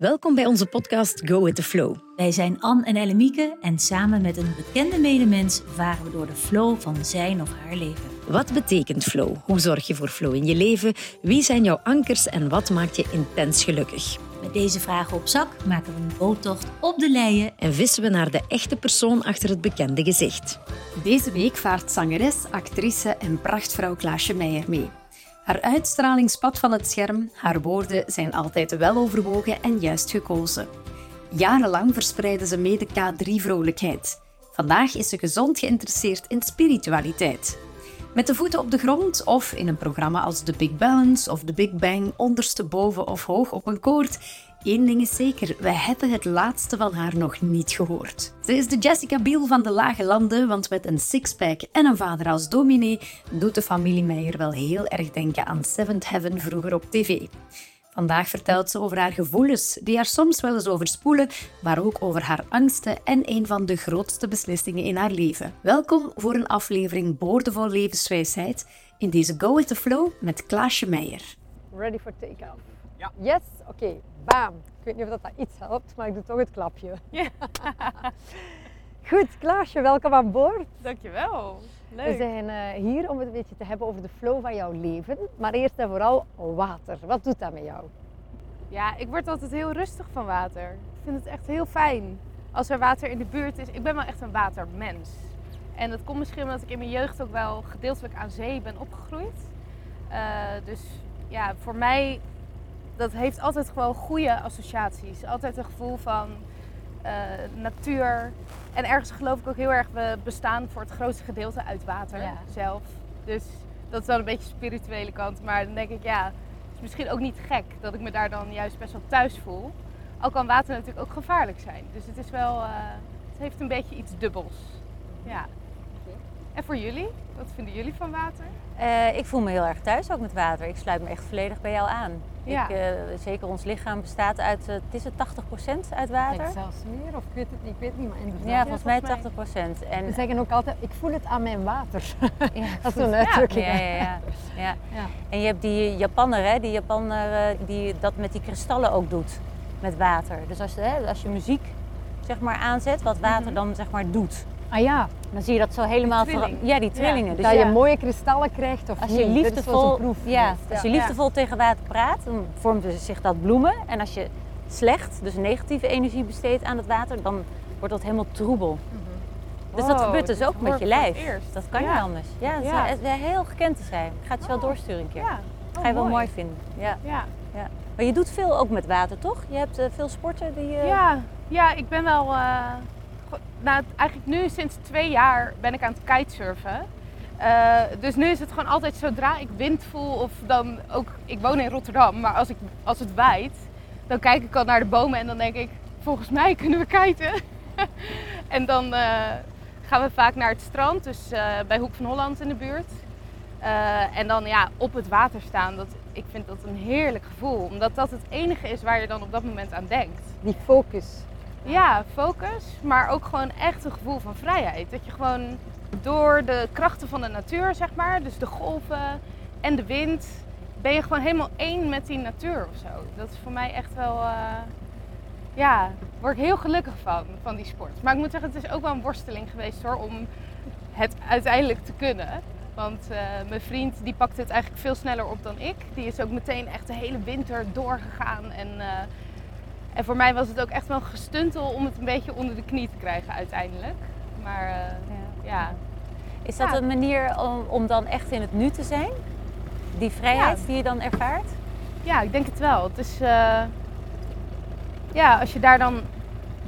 Welkom bij onze podcast Go with the Flow. Wij zijn Anne en Ellemieke en samen met een bekende medemens varen we door de flow van zijn of haar leven. Wat betekent flow? Hoe zorg je voor flow in je leven? Wie zijn jouw ankers en wat maakt je intens gelukkig? Met deze vragen op zak maken we een boottocht op de leien. En vissen we naar de echte persoon achter het bekende gezicht. Deze week vaart zangeres, actrice en prachtvrouw Klaasje Meijer mee. Haar uitstraling spat van het scherm, haar woorden zijn altijd wel overwogen en juist gekozen. Jarenlang verspreidde ze mede K3-vrolijkheid. Vandaag is ze gezond geïnteresseerd in spiritualiteit. Met de voeten op de grond of in een programma als The Big Balance of The Big Bang ondersteboven of hoog op een koord. Eén ding is zeker, wij hebben het laatste van haar nog niet gehoord. Ze is de Jessica Biel van de lage landen, want met een sixpack en een vader als dominee doet de familie Meijer wel heel erg denken aan Seventh Heaven vroeger op tv. Vandaag vertelt ze over haar gevoelens, die haar soms wel eens overspoelen, maar ook over haar angsten en een van de grootste beslissingen in haar leven. Welkom voor een aflevering boordevol levenswijsheid in deze Go with the Flow met Klaasje Meijer. Ready for take-off? Ja. Yes? Oké, bam. Ik weet niet of dat, dat iets helpt, maar ik doe toch het klapje. Ja. Goed, Klaasje, welkom aan boord. Dankjewel. Leuk. We zijn uh, hier om het een beetje te hebben over de flow van jouw leven. Maar eerst en vooral water. Wat doet dat met jou? Ja, ik word altijd heel rustig van water. Ik vind het echt heel fijn als er water in de buurt is. Ik ben wel echt een watermens. En dat komt misschien omdat ik in mijn jeugd ook wel gedeeltelijk aan zee ben opgegroeid. Uh, dus ja, voor mij, dat heeft altijd gewoon goede associaties. Altijd een gevoel van uh, natuur. En ergens geloof ik ook heel erg, we bestaan voor het grootste gedeelte uit water Ja. zelf. Dus dat is wel een beetje de spirituele kant. Maar dan denk ik, ja, het is misschien ook niet gek dat ik me daar dan juist best wel thuis voel. Al kan water natuurlijk ook gevaarlijk zijn. Dus het is wel, eh, het heeft een beetje iets dubbels. Ja. En voor jullie? Wat vinden jullie van water? Eh, ik voel me heel erg thuis ook met water. Ik sluit me echt volledig bij jou aan. Ja. Ik, eh, zeker ons lichaam bestaat uit, eh, het is het 80% uit water? Ik zelfs meer, of ik weet het niet, ik weet niet, maar inderdaad. Ja, volgens mij volgens 80%. En, We zeggen ook altijd, ik voel het aan mijn water. ja, Dat is zo'n ja, uitdrukking. ja, ja, ja, ja. Ja. En je hebt die Japanner, hè, die Japanner eh, die dat met die kristallen ook doet. Met water. Dus als, hè, als je muziek zeg maar, aanzet, wat water Mhm. dan zeg maar doet. Ah ja, Dan zie je dat zo helemaal... Trilling. Ja, die trillingen. Dus dat ja, je mooie kristallen krijgt of Als niet. je wel liefdevol, proef ja, als je ja. liefdevol tegen water praat, dan vormt zich dat bloemen. En als je slecht, dus negatieve energie besteedt aan het water, dan wordt dat helemaal troebel. Dus dat gebeurt dus ook met je lijf. eerst. Dat kan Ja. niet anders. Ja, het is Ja. heel gekend te zijn. Ik ga het je wel Oh. doorsturen een keer. Ja. Ga je wel mooi. mooi vinden. Ja. Ja. Ja. Maar je doet veel ook met water, toch? Je hebt eh, veel sporten die je... Ja, ja, ik ben wel. eh, nou, eigenlijk nu sinds twee jaar ben ik aan het kitesurfen. Eh, dus nu is het gewoon altijd zodra ik wind voel of dan ook. Ik woon in Rotterdam, maar als, ik, als het waait, dan kijk ik al naar de bomen en dan denk ik: volgens mij kunnen we kiten. en dan eh, gaan we vaak naar het strand, dus eh, bij Hoek van Holland in de buurt. En dan ja, op het water staan. Dat, ik vind dat een heerlijk gevoel, omdat dat het enige is waar je dan op dat moment aan denkt. Die focus. Ja, focus, maar ook gewoon echt een gevoel van vrijheid. Dat je gewoon door de krachten van de natuur, zeg maar, dus de golven en de wind, ben je gewoon helemaal één met die natuur of zo. Dat is voor mij echt wel, eh, ja, word ik heel gelukkig van, van die sport. Maar ik moet zeggen, het is ook wel een worsteling geweest hoor, om het uiteindelijk te kunnen. Want eh, mijn vriend die pakt het eigenlijk veel sneller op dan ik. Die is ook meteen echt de hele winter doorgegaan en... eh, en voor mij was het ook echt wel gestuntel om het een beetje onder de knie te krijgen uiteindelijk. Maar eh, ja. Is dat Ja. een manier om, om dan echt in het nu te zijn? Die vrijheid Ja. die je dan ervaart? ja, ik denk het wel. Het is, eh, ja, als je daar dan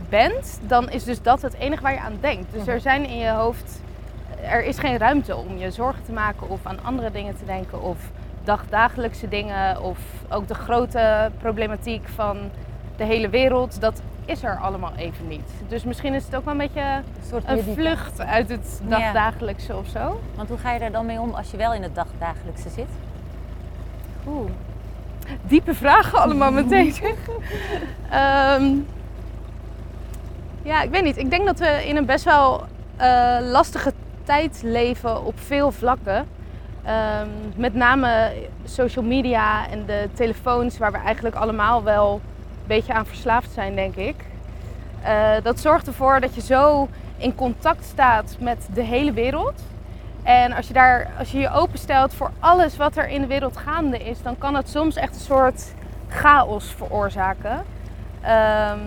bent, dan is dus dat het enige waar je aan denkt. Dus er zijn in je hoofd, er is geen ruimte om je zorgen te maken of aan andere dingen te denken of dagdagelijkse dingen of ook de grote problematiek van de hele wereld. Dat is er allemaal even niet. Dus misschien is het ook wel een beetje Een soort een vlucht uit het Ja. dagdagelijkse of zo. Want hoe ga je daar dan mee om als je wel in het dagdagelijkse zit? Oeh. Diepe vragen allemaal meteen. Ehm, ja, ik weet niet. Ik denk dat we in een best wel eh, lastige tijd leven op veel vlakken. Ehm, met name social media en de telefoons waar we eigenlijk allemaal wel beetje aan verslaafd zijn, denk ik. Eh, dat zorgt ervoor dat je zo in contact staat met de hele wereld. En als je, daar, als je je openstelt voor alles wat er in de wereld gaande is, dan kan het soms echt een soort chaos veroorzaken. Ehm,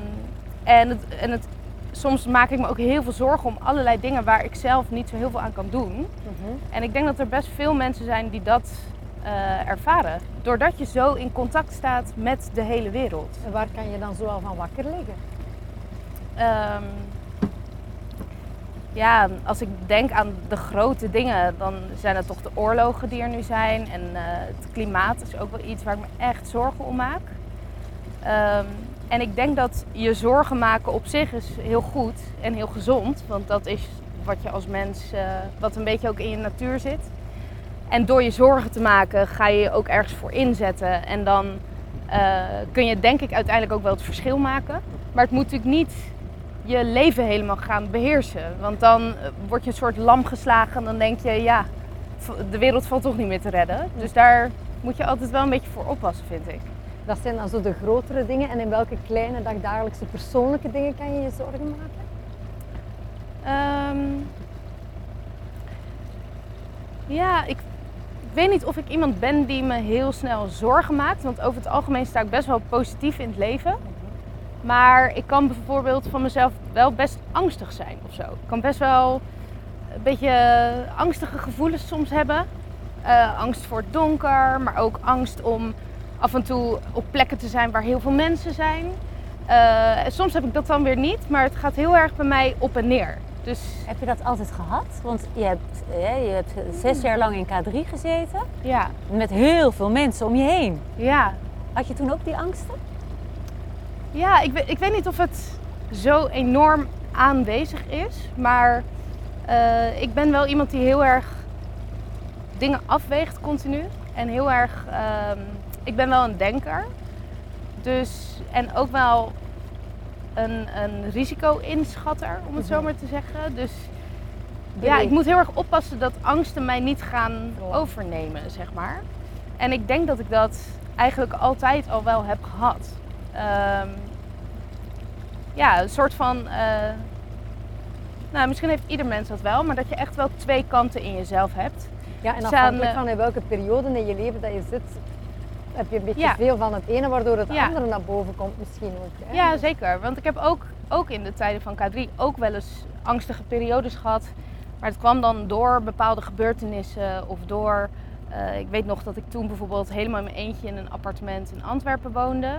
en het, en het, soms maak ik me ook heel veel zorgen om allerlei dingen waar ik zelf niet zo heel veel aan kan doen. En ik denk dat er best veel mensen zijn die dat eh, ervaren. Doordat je zo in contact staat met de hele wereld. En waar kan je dan zoal van wakker liggen? Ehm, ja, als ik denk aan de grote dingen, dan zijn het toch de oorlogen die er nu zijn. En eh, het klimaat is ook wel iets waar ik me echt zorgen om maak. Ehm, en ik denk dat je zorgen maken op zich is heel goed en heel gezond. Want dat is wat je als mens, eh, wat een beetje ook in je natuur zit. En door je zorgen te maken ga je je ook ergens voor inzetten. En dan eh, kun je denk ik uiteindelijk ook wel het verschil maken. Maar het moet natuurlijk niet je leven helemaal gaan beheersen. Want dan eh, word je een soort lam geslagen en dan denk je, ja, de wereld valt toch niet meer te redden. Dus daar moet je altijd wel een beetje voor oppassen, vind ik. Dat zijn dan zo de grotere dingen. En in welke kleine dagdagelijkse persoonlijke dingen kan je je zorgen maken? Ehm, ja, ik weet niet of ik iemand ben die me heel snel zorgen maakt. Want over het algemeen sta ik best wel positief in het leven. Maar ik kan bijvoorbeeld van mezelf wel best angstig zijn of zo. Ik kan best wel een beetje angstige gevoelens soms hebben. Eh, angst voor het donker, maar ook angst om af en toe op plekken te zijn waar heel veel mensen zijn. Eh, soms heb ik dat dan weer niet, maar het gaat heel erg bij mij op en neer. Dus Heb je dat altijd gehad? Want je hebt, je hebt zes jaar lang in K3 gezeten. ja, Met heel veel mensen om je heen. ja, Had je toen ook die angsten? Ja, ik, weet- ik weet niet of het zo enorm aanwezig is, maar eh, ik ben wel iemand die heel erg dingen afweegt continu. En heel erg, ehm, ik ben wel een denker. Dus, en ook wel een, een risico-inschatter, om het zo maar te zeggen. Dus ja, ik moet heel erg oppassen dat angsten mij niet gaan overnemen, zeg maar. En ik denk dat ik dat eigenlijk altijd al wel heb gehad. Ehm, ja, een soort van. eh, nou, misschien heeft ieder mens dat wel, maar dat je echt wel twee kanten in jezelf hebt. Ja, en afhankelijk eh, van in welke periode in je leven dat je zit, heb je een beetje Ja. veel van het ene, waardoor het Ja. andere naar boven komt misschien ook. Hè? Ja, zeker. Want ik heb ook, ook in de tijden van K3 ook wel eens angstige periodes gehad. Maar het kwam dan door bepaalde gebeurtenissen of door. eh, ik weet nog dat ik toen bijvoorbeeld helemaal in mijn eentje in een appartement in Antwerpen woonde.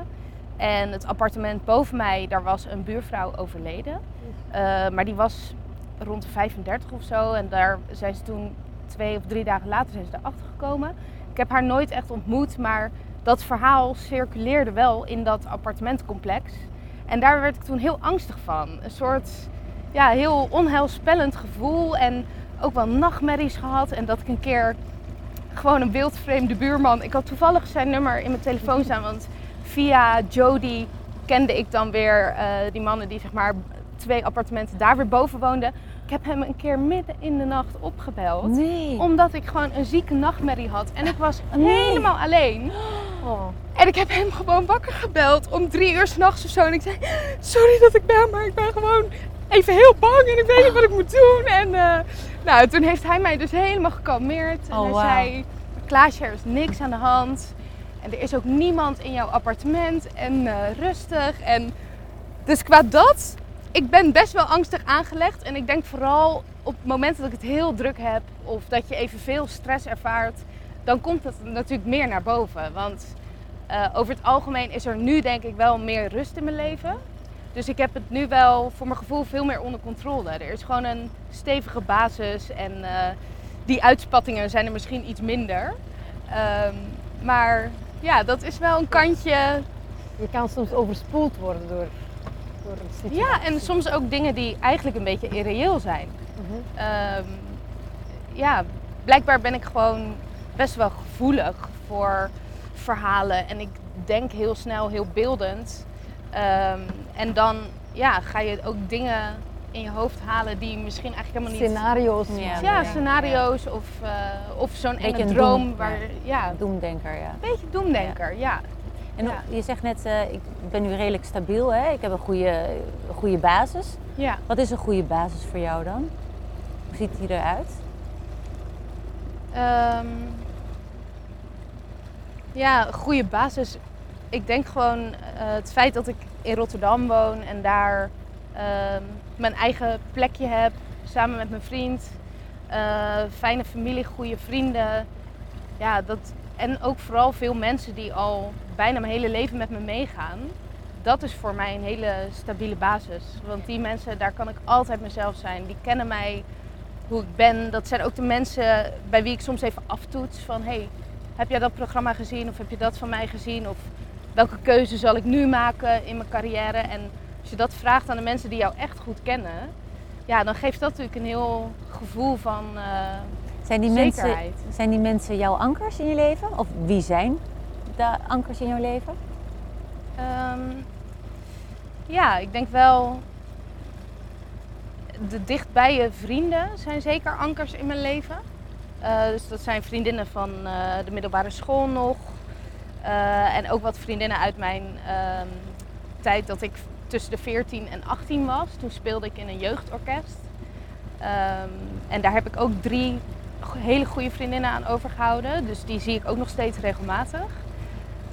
En het appartement boven mij, daar was een buurvrouw overleden. Eh, maar die was rond de 35 of zo. En daar zijn ze toen twee of drie dagen later zijn ze erachter gekomen. Ik heb haar nooit echt ontmoet, maar dat verhaal circuleerde wel in dat appartementcomplex. En daar werd ik toen heel angstig van. Een soort ja, heel onheilspellend gevoel en ook wel nachtmerries gehad. En dat ik een keer gewoon een wildvreemde buurman... Ik had toevallig zijn nummer in mijn telefoon staan, want via Jody kende ik dan weer eh, die mannen die zeg maar twee appartementen daar weer boven woonden. Ik heb hem een keer midden in de nacht opgebeld. Nee. Omdat ik gewoon een zieke nachtmerrie had. En ik was helemaal alleen. Oh. En ik heb hem gewoon wakker gebeld om drie uur s'nachts of zo. En ik zei, sorry dat ik bel, maar ik ben gewoon even heel bang en ik weet niet wat ik moet doen. En eh, nou, toen heeft hij mij dus helemaal gekalmeerd. En Oh, hij zei, Klaasje, er is niks aan de hand. En er is ook niemand in jouw appartement. En eh, rustig. En dus qua dat, ik ben best wel angstig aangelegd. En ik denk vooral op momenten dat ik het heel druk heb of dat je even veel stress ervaart, dan komt het natuurlijk meer naar boven. Want eh, over het algemeen is er nu denk ik wel meer rust in mijn leven. Dus ik heb het nu wel voor mijn gevoel veel meer onder controle. Er is gewoon een stevige basis en eh, die uitspattingen zijn er misschien iets minder. Ehm, maar ja, dat is wel een kantje Je kan soms overspoeld worden door, door een situatie. Ja, en soms ook dingen die eigenlijk een beetje irreëel zijn. Mhm. Ehm, ja, blijkbaar ben ik gewoon best wel gevoelig voor verhalen en ik denk heel snel heel beeldend. Ehm, en dan ja, ga je ook dingen in je hoofd halen die misschien eigenlijk helemaal niet... Scenario's. Ja. ja, scenario's of, eh, of zo'n enge een droom doem, waar... ja. Doemdenker, ja. beetje doemdenker, ja. En Ja. je zegt net, eh, ik ben nu redelijk stabiel, hè? ik heb een goede, een goede basis. Ja. Wat is een goede basis voor jou dan? Hoe ziet die eruit? Ehm, ja, goede basis. Ik denk gewoon eh, het feit dat ik in Rotterdam woon en daar ehm, mijn eigen plekje heb, samen met mijn vriend. Eh, fijne familie, goede vrienden. Ja, dat, en ook vooral veel mensen die al bijna mijn hele leven met me meegaan. Dat is voor mij een hele stabiele basis. Want die mensen, daar kan ik altijd mezelf zijn. Die kennen mij hoe ik ben. Dat zijn ook de mensen bij wie ik soms even aftoets van hey, heb jij dat programma gezien of heb je dat van mij gezien of welke keuze zal ik nu maken in mijn carrière? En als je dat vraagt aan de mensen die jou echt goed kennen, ja, dan geeft dat natuurlijk een heel gevoel van eh, Zijn die, mensen, zekerheid. zijn die mensen jouw ankers in je leven? Of wie zijn de ankers in jouw leven? Ehm, ja, ik denk wel. De dichtbije vrienden zijn zeker ankers in mijn leven. Eh, dus dat zijn vriendinnen van eh, de middelbare school nog. Eh, en ook wat vriendinnen uit mijn ehm, tijd dat ik tussen de 14 en 18 was. Toen speelde ik in een jeugdorkest. Ehm, en daar heb ik ook drie hele goede vriendinnen aan overgehouden. Dus die zie ik ook nog steeds regelmatig.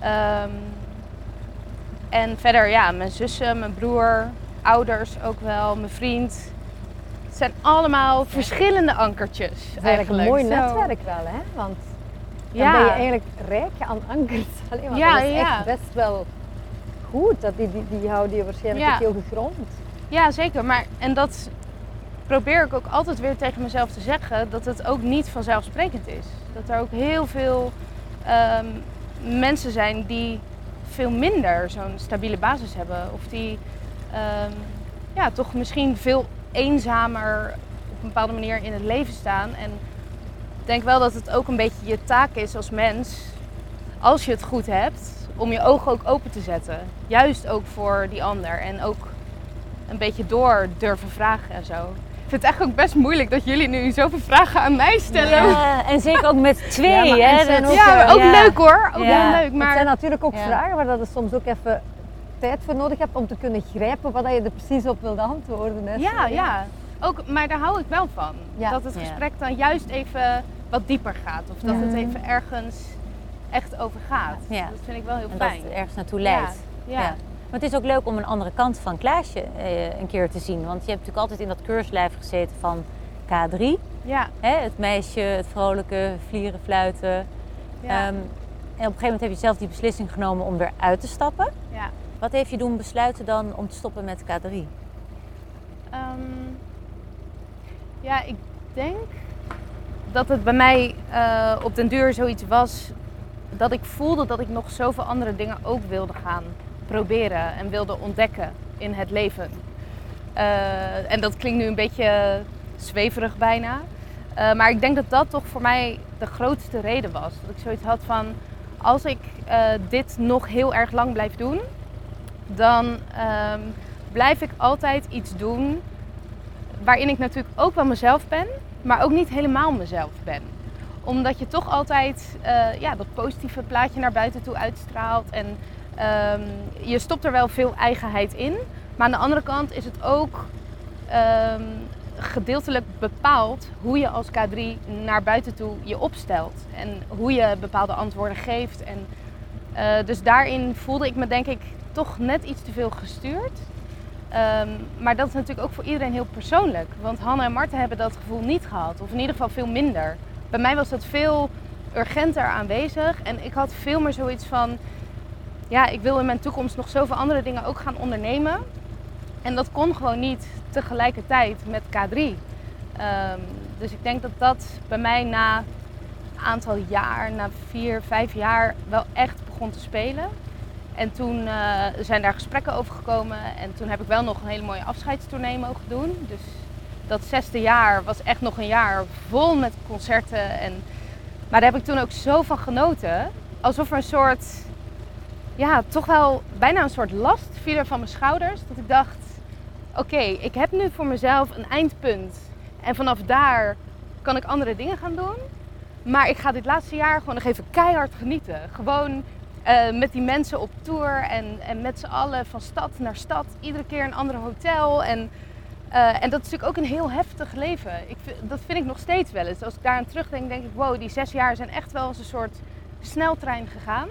Ehm, en verder, ja, mijn zussen, mijn broer, ouders ook wel, mijn vriend. Het zijn allemaal verschillende ankertjes. Het eigenlijk een mooi netwerk wel, hè? Want dan Ja. ben je eigenlijk rijk aan ankers. Allee, want Ja, dat is ja. echt best wel goed. Dat die, die, die houden je waarschijnlijk Ja. heel gegrond. Ja, zeker. Maar, en dat probeer ik ook altijd weer tegen mezelf te zeggen, dat het ook niet vanzelfsprekend is. Dat er ook heel veel ehm, mensen zijn die veel minder zo'n stabiele basis hebben. Of die ehm, ja, toch misschien veel eenzamer op een bepaalde manier in het leven staan. En ik denk wel dat het ook een beetje je taak is als mens, als je het goed hebt, om je ogen ook open te zetten. Juist ook voor die ander. En ook een beetje door durven vragen en zo. Ik vind het eigenlijk ook best moeilijk dat jullie nu zoveel vragen aan mij stellen. Ja, en zeker ook met twee, Ja, maar hè? ook, maar eh, ook ja. leuk hoor. Ook Ja. heel leuk. Het zijn Maar natuurlijk ook Ja. vragen waar dat je soms ook even tijd voor nodig hebt om te kunnen grijpen wat je er precies op wilt antwoorden. Hè. ja, ja. Ook, maar daar hou ik wel van. Ja. Dat het gesprek dan juist even wat dieper gaat. Of dat Ja. het even ergens echt over gaat. Ja. Dat vind ik wel heel En dat fijn. het ergens naartoe leidt. Ja. Maar het is ook leuk om een andere kant van Klaasje eh, een keer te zien. Want je hebt natuurlijk altijd in dat keurslijf gezeten van K3. Ja. Hè? Het meisje, het vrolijke, vlieren, fluiten. Ja. Ehm, en op een gegeven moment heb je zelf die beslissing genomen om weer uit te stappen. ja. Wat heeft je doen besluiten dan om te stoppen met K3? Ehm, ja, ik denk dat het bij mij eh, op den duur zoiets was dat ik voelde dat ik nog zoveel andere dingen ook wilde gaan proberen en wilde ontdekken in het leven. Eh, en dat klinkt nu een beetje zweverig bijna. Eh, maar ik denk dat dat toch voor mij de grootste reden was. Dat ik zoiets had van, als ik eh, dit nog heel erg lang blijf doen, dan ehm, blijf ik altijd iets doen waarin ik natuurlijk ook wel mezelf ben, maar ook niet helemaal mezelf ben. Omdat je toch altijd ja, dat positieve plaatje naar buiten toe uitstraalt. En ehm, je stopt er wel veel eigenheid in. Maar aan de andere kant is het ook ehm, gedeeltelijk bepaald hoe je als K3 naar buiten toe je opstelt. En hoe je bepaalde antwoorden geeft. En, eh, dus daarin voelde ik me denk ik toch net iets te veel gestuurd. Ehm, maar dat is natuurlijk ook voor iedereen heel persoonlijk. Want Hanne en Marten hebben dat gevoel niet gehad. Of in ieder geval veel minder. Bij mij was dat veel urgenter aanwezig. En ik had veel meer zoiets van... Ja, ik wil in mijn toekomst nog zoveel andere dingen ook gaan ondernemen. En dat kon gewoon niet tegelijkertijd met K3. Ehm, dus ik denk dat dat bij mij na een aantal jaar, na vier, vijf jaar, wel echt begon te spelen. En toen eh, zijn daar gesprekken over gekomen. En toen heb ik wel nog een hele mooie afscheidstournee mogen doen. Dus dat zesde jaar was echt nog een jaar vol met concerten. En... Maar daar heb ik toen ook zo van genoten. Alsof er een soort, ja, toch wel bijna een soort last viel van mijn schouders. Dat ik dacht, oké, ik heb nu voor mezelf een eindpunt. En vanaf daar kan ik andere dingen gaan doen. Maar ik ga dit laatste jaar gewoon nog even keihard genieten. Gewoon eh, met die mensen op tour en, en met z'n allen van stad naar stad, iedere keer een ander hotel. En, eh, en dat is natuurlijk ook een heel heftig leven. Ik, dat vind ik nog steeds wel eens. Als ik daar aan terugdenk, denk ik, wow, die zes jaar zijn echt wel als een soort sneltrein gegaan.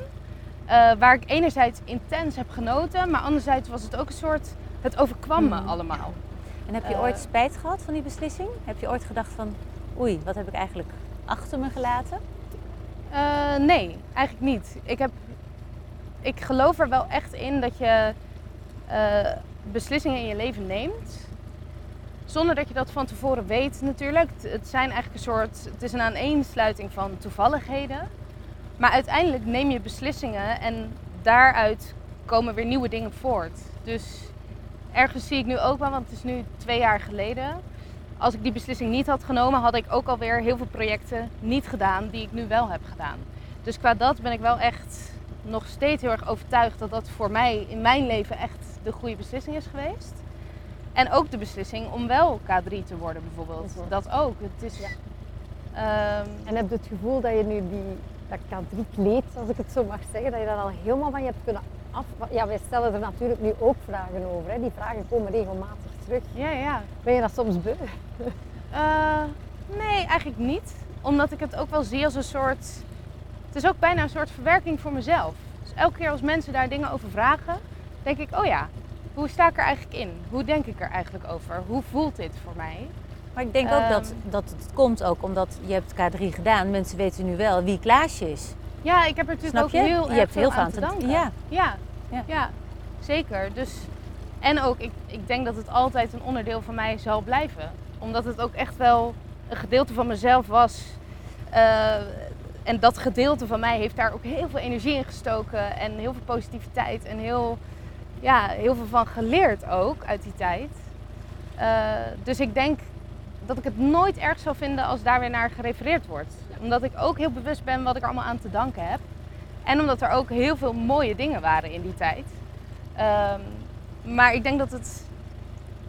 Eh, waar ik enerzijds intens heb genoten, maar anderzijds was het ook een soort, het overkwam me Mm. allemaal. En heb je Eh. ooit spijt gehad van die beslissing? Heb je ooit gedacht van, oei, wat heb ik eigenlijk achter me gelaten? Eh, nee, eigenlijk niet. Ik, heb, ik geloof er wel echt in dat je beslissingen in je leven neemt. Zonder dat je dat van tevoren weet natuurlijk. Het zijn eigenlijk een soort, het is een aaneensluiting van toevalligheden. Maar uiteindelijk neem je beslissingen en daaruit komen weer nieuwe dingen voort. Dus ergens zie ik nu ook wel, want het is nu twee jaar geleden. Als ik die beslissing niet had genomen, had ik ook alweer heel veel projecten niet gedaan die ik nu wel heb gedaan. Dus qua dat ben ik wel echt nog steeds heel erg overtuigd dat dat voor mij in mijn leven echt de goede beslissing is geweest. En ook de beslissing om wel K3 te worden bijvoorbeeld. Mhm. Dat ook. Het is, Ja. ehm, En heb je het gevoel dat je nu die, dat K3-kleed, als ik het zo mag zeggen, dat je dat al helemaal van je hebt kunnen af... Ja, wij stellen er natuurlijk nu ook vragen over. Hè. Die vragen komen regelmatig terug. ja, ja. Ben je dat soms beu? Eh, nee, eigenlijk niet. Omdat ik het ook wel zie als een soort. Het is ook bijna een soort verwerking voor mezelf. Dus elke keer als mensen daar dingen over vragen, denk ik: oh ja, hoe sta ik er eigenlijk in? Hoe denk ik er eigenlijk over? Hoe voelt dit voor mij? Maar ik denk ook dat, Ehm. dat het komt ook omdat je hebt K3 gedaan. Mensen weten nu wel wie Klaasje is. Ja, ik heb er natuurlijk ook heel Je hebt heel veel aan te- danken. ja. Ja. Ja. Ja. zeker. Dus, en ook, ik, ik denk dat het altijd een onderdeel van mij zal blijven. Omdat het ook echt wel een gedeelte van mezelf was. Eh, en dat gedeelte van mij heeft daar ook heel veel energie in gestoken. En heel veel positiviteit. En heel, ja, heel veel van geleerd ook uit die tijd. Eh, dus ik denk dat ik het nooit erg zou vinden als daar weer naar gerefereerd wordt. Omdat ik ook heel bewust ben wat ik er allemaal aan te danken heb. En omdat er ook heel veel mooie dingen waren in die tijd. Ehm, maar ik denk dat het,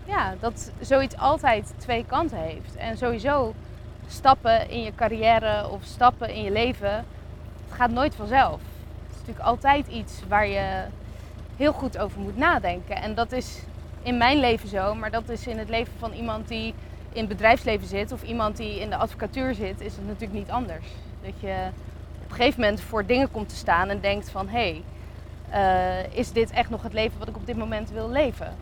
ja, dat zoiets altijd twee kanten heeft. En sowieso stappen in je carrière of stappen in je leven, het gaat nooit vanzelf. Het is natuurlijk altijd iets waar je heel goed over moet nadenken. En dat is in mijn leven zo, maar dat is in het leven van iemand die in het bedrijfsleven zit of iemand die in de advocatuur zit, is het natuurlijk niet anders. Dat je op een gegeven moment voor dingen komt te staan en denkt van hé, hey, eh, is dit echt nog het leven wat ik op dit moment wil leven?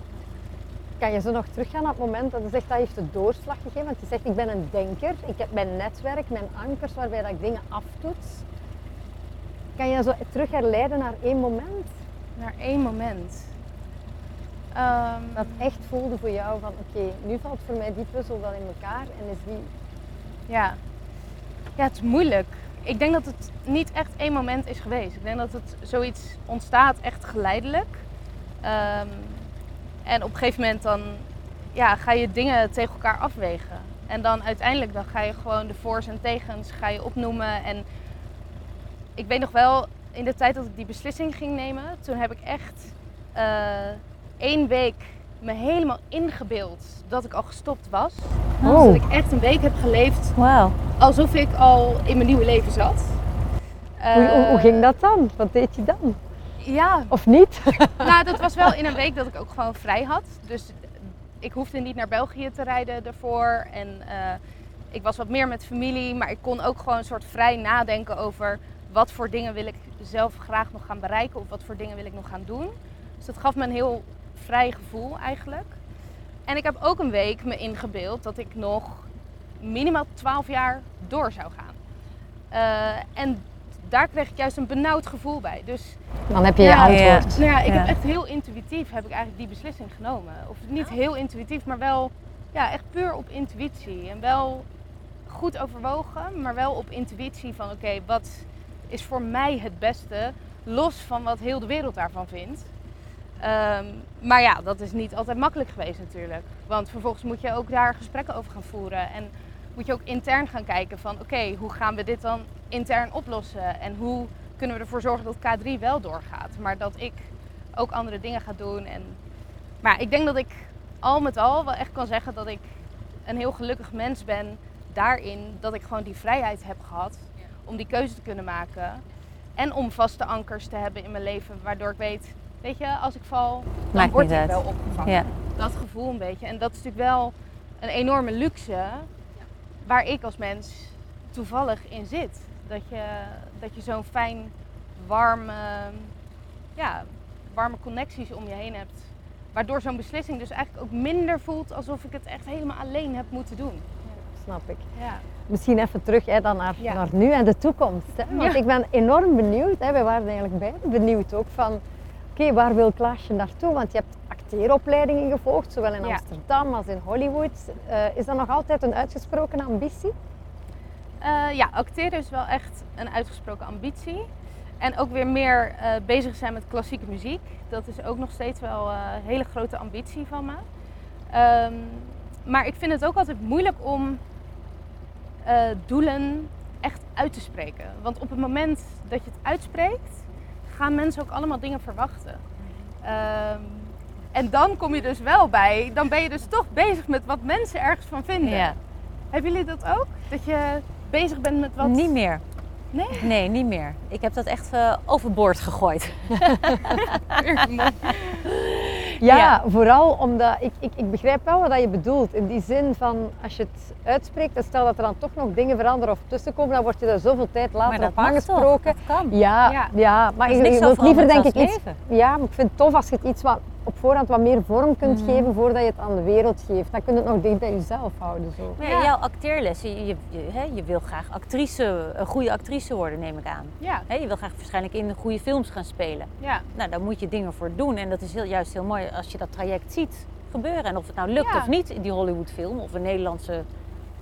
Kan je zo nog teruggaan naar het moment dat je zegt dat heeft de doorslag gegeven? Want je zegt ik ben een denker, ik heb mijn netwerk, mijn ankers waarbij dat ik dingen aftoets. Kan je zo terug herleiden naar één moment Naar één moment. Ehm, dat echt voelde voor jou van oké, nu valt voor mij die puzzel wel in elkaar en is die... Ja. ja, het is moeilijk. Ik denk dat het niet echt één moment is geweest. Ik denk dat het zoiets ontstaat echt geleidelijk. Ehm, en op een gegeven moment dan ja, ga je dingen tegen elkaar afwegen. En dan uiteindelijk dan ga je gewoon de voor's en tegens ga je opnoemen. En ik weet nog wel, in de tijd dat ik die beslissing ging nemen, toen heb ik echt eh, één week me helemaal ingebeeld dat ik al gestopt was. Dus dat ik echt een week heb geleefd Wauw. alsof ik al in mijn nieuwe leven zat. Hoe, hoe, hoe Eh, ging dat dan? Wat deed je dan? Ja, Of niet? nou dat was wel in een week dat ik ook gewoon vrij had. Dus ik hoefde niet naar België te rijden daarvoor. En eh, ik was wat meer met familie, maar ik kon ook gewoon een soort vrij nadenken over wat voor dingen wil ik zelf graag nog gaan bereiken of wat voor dingen wil ik nog gaan doen. Dus dat gaf me een heel vrij gevoel eigenlijk. En ik heb ook een week me ingebeeld dat ik nog minimaal 12 jaar door zou gaan. Eh, en daar kreeg ik juist een benauwd gevoel bij. Dus Dan heb je je Ja, antwoord. nou ja, ik Ja. heb echt heel intuïtief heb ik eigenlijk die beslissing genomen. Of niet heel intuïtief, maar wel ja, echt puur op intuïtie. En wel goed overwogen, maar wel op intuïtie van oké, wat is voor mij het beste, los van wat heel de wereld daarvan vindt. Ehm, maar ja, dat is niet altijd makkelijk geweest natuurlijk. Want vervolgens moet je ook daar gesprekken over gaan voeren. En moet je ook intern gaan kijken van oké, hoe gaan we dit dan intern oplossen? En hoe kunnen we ervoor zorgen dat K3 wel doorgaat? Maar dat ik ook andere dingen ga doen. En... Maar ik denk dat ik al met al wel echt kan zeggen dat ik een heel gelukkig mens ben daarin. Dat ik gewoon die vrijheid heb gehad om die keuze te kunnen maken. En om vaste ankers te hebben in mijn leven, waardoor ik weet, weet je, als ik val, dan Maakt word ik uit. wel opgevangen. Ja. Dat gevoel een beetje. En dat is natuurlijk wel een enorme luxe waar ik als mens toevallig in zit. Dat je, dat je zo'n fijn, warme, ja, warme connecties om je heen hebt. Waardoor zo'n beslissing dus eigenlijk ook minder voelt alsof ik het echt helemaal alleen heb moeten doen. Snap ik. Ja. Misschien even terug hè, dan naar, Ja. naar nu en de toekomst. Hè? Want Ja. ik ben enorm benieuwd. Hè? We waren eigenlijk beiden benieuwd ook van... Waar wil Klaasje naartoe? Want je hebt acteeropleidingen gevolgd, zowel in. Amsterdam als in Hollywood. Eh, is dat nog altijd een uitgesproken ambitie? Eh, ja, acteren is wel echt een uitgesproken ambitie. En ook weer meer eh, bezig zijn met klassieke muziek. Dat is ook nog steeds wel een hele grote ambitie van me. Ehm, maar ik vind het ook altijd moeilijk om doelen echt uit te spreken. Want op het moment dat je het uitspreekt, gaan mensen ook allemaal dingen verwachten. Ehm, en dan kom je dus wel bij, dan ben je dus toch bezig met wat mensen ergens van vinden. Ja. Hebben jullie dat ook? Dat je bezig bent met wat... Niet meer. Nee? Nee, niet meer. Ik heb dat echt eh, overboord gegooid. Ja, Ja. vooral omdat ik, ik, ik begrijp wel wat je bedoelt. In die zin van als je het uitspreekt en stel dat er dan toch nog dingen veranderen of tussenkomen, dan word je er zoveel tijd later op aangesproken. toch? Dat kan. Ja, Ja. ja. maar zo wilt liever denk ik iets. Ja, maar ik vind het tof als je het iets wat op voorhand wat meer vorm kunt Mhm. geven voordat je het aan de wereld geeft. Dan kun je het nog dicht bij jezelf houden. Zo. Maar ja, jouw acteerlessen, je, je, je, hè, je wil graag actrice, een goede actrice worden, neem ik aan. Ja, Hè, je wil graag waarschijnlijk in goede films gaan spelen. ja. Nou, daar moet je dingen voor doen. En dat is heel, juist heel mooi als je dat traject ziet gebeuren. En of het nou lukt Ja. of niet, die Hollywood-film of een Nederlandse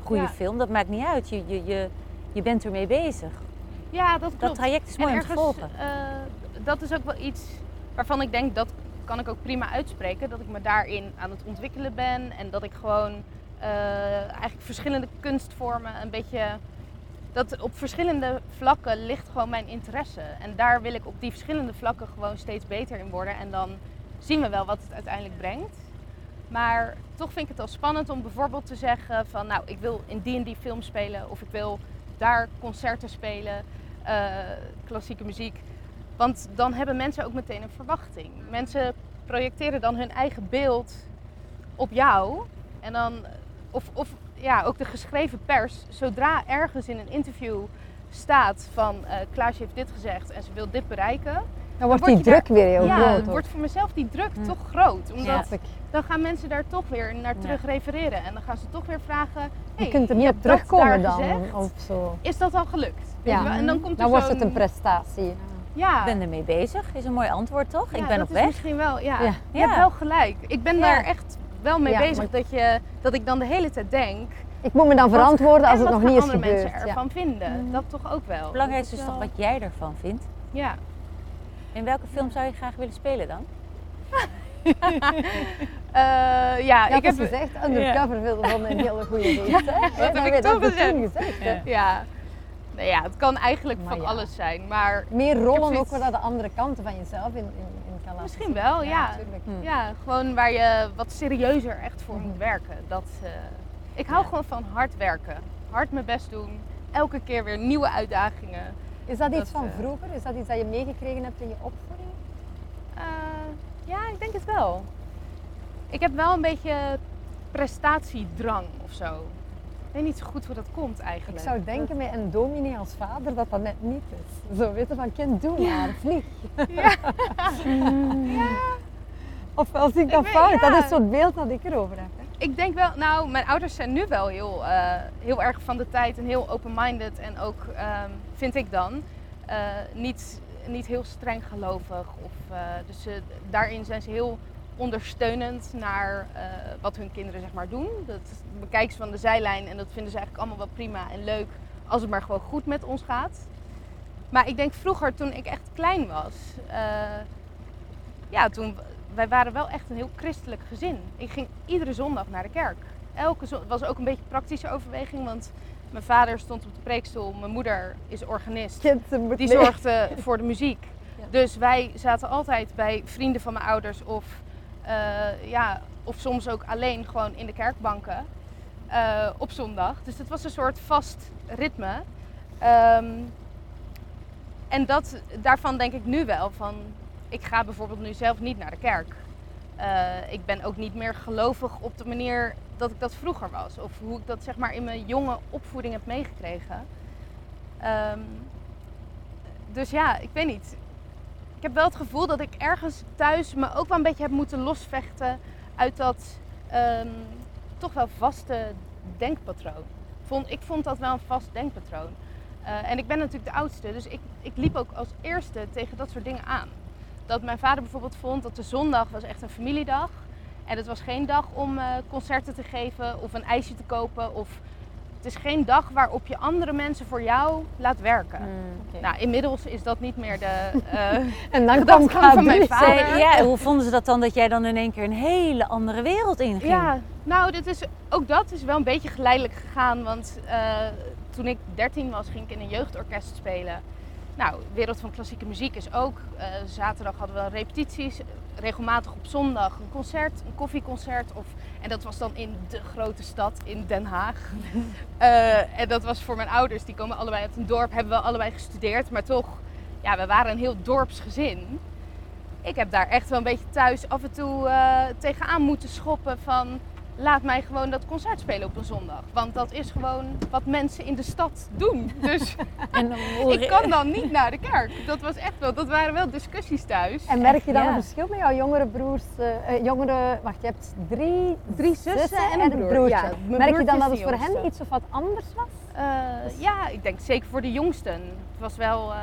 goede Ja. film, dat maakt niet uit. Je, je, je, je bent ermee bezig. ja dat klopt. Dat traject is mooi en om te ergens, volgen. eh, dat is ook wel iets waarvan ik denk, dat kan ik ook prima uitspreken. Dat ik me daarin aan het ontwikkelen ben. En dat ik gewoon eh, eigenlijk verschillende kunstvormen een beetje... Dat op verschillende vlakken ligt gewoon mijn interesse. En daar wil ik op die verschillende vlakken gewoon steeds beter in worden. En dan zien we wel wat het uiteindelijk brengt. Maar toch vind ik het al spannend om bijvoorbeeld te zeggen van nou, ik wil in die en die film spelen of ik wil daar concerten spelen, eh, klassieke muziek. Want dan hebben mensen ook meteen een verwachting. Mensen projecteren dan hun eigen beeld op jou. En dan, of, of ja, ook de geschreven pers, zodra ergens in een interview staat van eh Klaasje heeft dit gezegd en ze wil dit bereiken. Dan wordt word die je druk weer heel ja, groot. ook. wordt voor mezelf die druk toch groot. Omdat Ja. Dan gaan mensen daar toch weer naar Ja. terug refereren. En dan gaan ze toch weer vragen, Je hey, kunt er niet je op terugkomen dan. gezegd. Of zo. is dat al gelukt? Ja. je? En dan komt er Dan wordt het een prestatie. Ja, Ik ben ermee bezig, is een mooi antwoord toch? ja, ik ben dat op is weg. misschien wel, ja. Ja. Je Ja. hebt wel gelijk. Ik ben Ja. daar echt wel mee Ja, bezig maar- dat, je, dat ik dan de hele tijd denk... Ik moet me dan verantwoorden als het wat nog niet is andere gebeurd. mensen Ja. ervan vinden? Dat toch ook wel. Het belangrijkste is toch wat jij ervan vindt. Ja. In welke film zou je graag willen spelen dan? Eh, ja, Ja, ik heb... gezegd, undercover wilde van een hele goede heb dat ik heb toen je gezegd. toen gezegd. hè. Ja. Ja, het kan eigenlijk Maar van ja. alles zijn. Maar Meer rollen ook waar dat de andere kanten van jezelf in, in, in kan Misschien wel, ja. natuurlijk. Hm. Ja, gewoon waar je wat serieuzer echt voor Mhm. moet werken. Dat, eh, ik hou Ja. gewoon van hard werken. Hard mijn best doen. Elke keer weer nieuwe uitdagingen. Is dat iets Dat, van eh, vroeger? Is dat iets dat je meegekregen hebt in je opvoeding? Eh, ja, ik denk het wel. Ik heb wel een beetje prestatiedrang of zo. Ik weet niet zo goed hoe dat komt Ik eigenlijk. zou denken met een dominee als vader dat dat net niet is. Zo weten van kind, doe maar, vlieg. Ja. Ofwel zie ik dat fout? ja. Dat is zo'n beeld dat ik erover heb. hè. Ik denk wel, nou, mijn ouders zijn nu wel heel, eh, heel erg van de tijd en heel open-minded. En ook, ehm, vind ik dan, eh, niet, niet heel streng gelovig. Of, eh, dus daarin zijn ze heel ondersteunend naar eh, wat hun kinderen zeg maar doen. Dat bekijken ze van de zijlijn en dat vinden ze eigenlijk allemaal wel prima en leuk. Als het maar gewoon goed met ons gaat. Maar ik denk vroeger, toen ik echt klein was, eh, ja, toen wij waren wel echt een heel christelijk gezin. Ik ging iedere zondag naar de kerk. Elke zon- het was ook een beetje praktische overweging, want mijn vader stond op de preekstoel, mijn moeder is organist. Die zorgde voor de muziek. Dus wij zaten altijd bij vrienden van mijn ouders of, eh, ja, of soms ook alleen gewoon in de kerkbanken eh, op zondag. Dus het was een soort vast ritme. Ehm, En dat, daarvan denk ik nu wel van, ik ga bijvoorbeeld nu zelf niet naar de kerk. Eh, ik ben ook niet meer gelovig op de manier dat ik dat vroeger was. Of hoe ik dat zeg maar in mijn jonge opvoeding heb meegekregen. Ehm, dus ja, ik weet niet. Ik heb wel het gevoel dat ik ergens thuis me ook wel een beetje heb moeten losvechten uit dat ehm, toch wel vaste denkpatroon. Vond, ik vond dat wel een vast denkpatroon. Eh, en ik ben natuurlijk de oudste, dus ik, ik liep ook als eerste tegen dat soort dingen aan. Dat mijn vader bijvoorbeeld vond dat de zondag was echt een familiedag. En het was geen dag om uh, concerten te geven of een ijsje te kopen. Of het is geen dag waarop je andere mensen voor jou laat werken. Mm, Nou, inmiddels is dat niet meer de uh, En dan kwam van mijn vader. Zij- ja, hoe vonden ze dat dan dat jij dan in één keer een hele andere wereld inging? Ja, nou, dit is, ook dat is wel een beetje geleidelijk gegaan. Want eh, toen ik 13 was, ging ik in een jeugdorkest spelen. Nou, Wereld van Klassieke Muziek is ook. eh, zaterdag hadden we repetities. Regelmatig op zondag een concert, een koffieconcert. Of, en dat was dan in de grote stad, in Den Haag. Eh, en dat was voor mijn ouders, die komen allebei uit een dorp, hebben we allebei gestudeerd. Maar toch, ja, we waren een heel dorpsgezin. Ik heb daar echt wel een beetje thuis af en toe eh, tegenaan moeten schoppen van... Laat mij gewoon dat concert spelen op een zondag. Want dat is gewoon wat mensen in de stad doen. Dus En ik kan dan niet naar de kerk. Dat was echt wel, dat waren wel discussies thuis. En merk je dan Ja. een verschil met jouw jongere broers? eh, eh, jongere, wacht, je hebt drie, Drie zussen en een broer. broertje. Ja, merk je dan dat het voor hen iets of wat anders was? Eh, ja, ik denk zeker voor de jongsten. Het was wel, eh,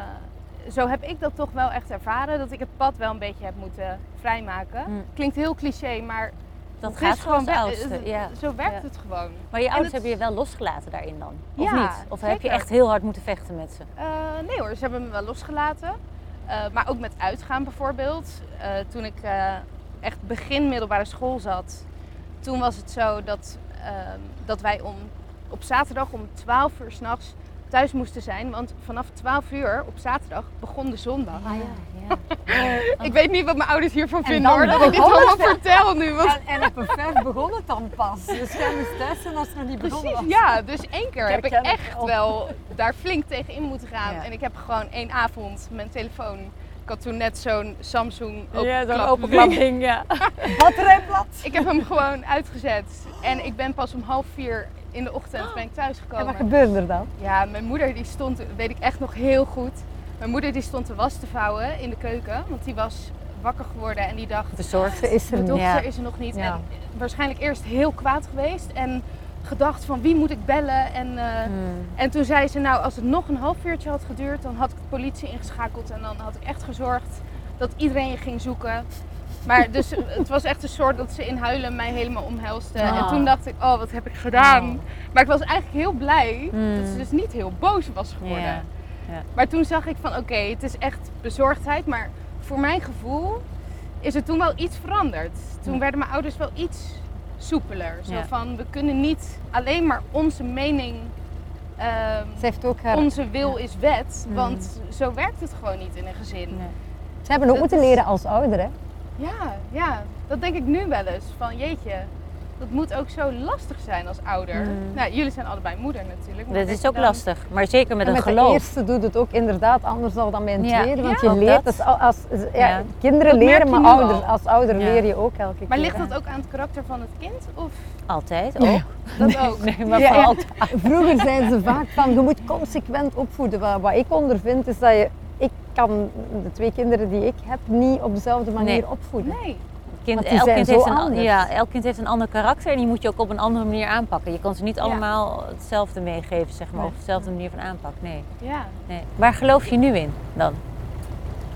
zo heb ik dat toch wel echt ervaren. Dat ik het pad wel een beetje heb moeten vrijmaken. Mm. Klinkt heel cliché, maar dat het gaat gewoon oudste. eh, Ja. Zo werkt Ja. het gewoon. Maar je ouders het- hebben je wel losgelaten daarin dan? Of Ja, niet? Of heb je echt heel hard moeten vechten met ze? Eh, nee hoor, ze hebben me wel losgelaten. Eh, maar ook met uitgaan bijvoorbeeld. Toen ik echt begin middelbare school zat, toen was het zo dat, ehm, dat wij om, op zaterdag om 12 uur s'nachts thuis moesten zijn. Want vanaf 12 uur op zaterdag begon de zondag. Ah ja, ja. Ik weet niet wat mijn ouders hiervan En vinden dan hoor, dat ik dit allemaal het. vertel nu. Want En, en op een vijf begon het dan pas. Dus jij moest thuis zijn als het nog niet begonnen Precies, was. ja. Dus één keer heb ik echt wel. wel daar flink tegen in moeten gaan. Ja. En ik heb gewoon één avond mijn telefoon. Ik had toen net zo'n Samsung Ja, zo'n openklap ding, ja. Batterijplat. Ik heb hem gewoon uitgezet. En ik ben pas om half vier in de ochtend ben ik En thuisgekomen. wat gebeurde er dan? Ja, mijn moeder die stond, weet ik echt nog heel goed. Mijn moeder die stond de was te vouwen in de keuken. Want die was wakker geworden en die dacht, Bezorgd. Ze is er niet. dochter Ja. is er nog niet. Ja. En waarschijnlijk eerst heel kwaad geweest. En gedacht van wie moet ik bellen. En, eh, Hmm. en toen zei ze nou als het nog een half uurtje had geduurd. Dan had ik de politie ingeschakeld. En dan had ik echt gezorgd dat iedereen je ging zoeken. Maar dus het was echt een soort dat ze in huilen mij helemaal omhelste. En Ah. toen dacht ik, oh wat heb ik gedaan. Oh. Maar ik was eigenlijk heel blij Hmm. dat ze dus niet heel boos was geworden. Maar toen zag ik van oké, het is echt bezorgdheid. Maar voor mijn gevoel is er toen wel iets veranderd. Toen werden mijn ouders wel iets soepeler. Zo van, we kunnen niet alleen maar onze mening... ehm, Ze heeft ook haar... onze wil is wet, Mm. want zo werkt het gewoon niet in een gezin. Nee. Ze hebben ook dat moeten leren als ouder, hè? Ja, ja, dat denk ik nu wel eens. Van jeetje, dat moet ook zo lastig zijn als ouder. Mm. Nou, jullie zijn allebei moeder natuurlijk. maar Dat is ook dan- lastig, maar zeker met en een met de geloof. eerste doet het ook inderdaad anders dan bij een Ja. tweede. Want Ja, je leert, dat. dus al- als, ja, Ja. kinderen leren, maar ouder, al. als ouder Ja. leer je ook elke keer. Maar ligt dat ook aan het karakter van het kind? Of Altijd ook. dat ook? Nee, maar Ja, vooral ja. Vroeger zeiden ze vaak van je moet consequent opvoeden. Wat, wat ik ondervind is dat je, kan de twee kinderen die ik heb niet op dezelfde manier Nee. opvoeden. Nee. kind, elk, kind heeft een, ja, elk kind heeft een ander karakter en die moet je ook op een andere manier aanpakken. Je kan ze niet Ja. allemaal hetzelfde meegeven, zeg maar, Nee. of dezelfde manier van aanpak. Nee. Ja. nee. Waar geloof je nu in dan?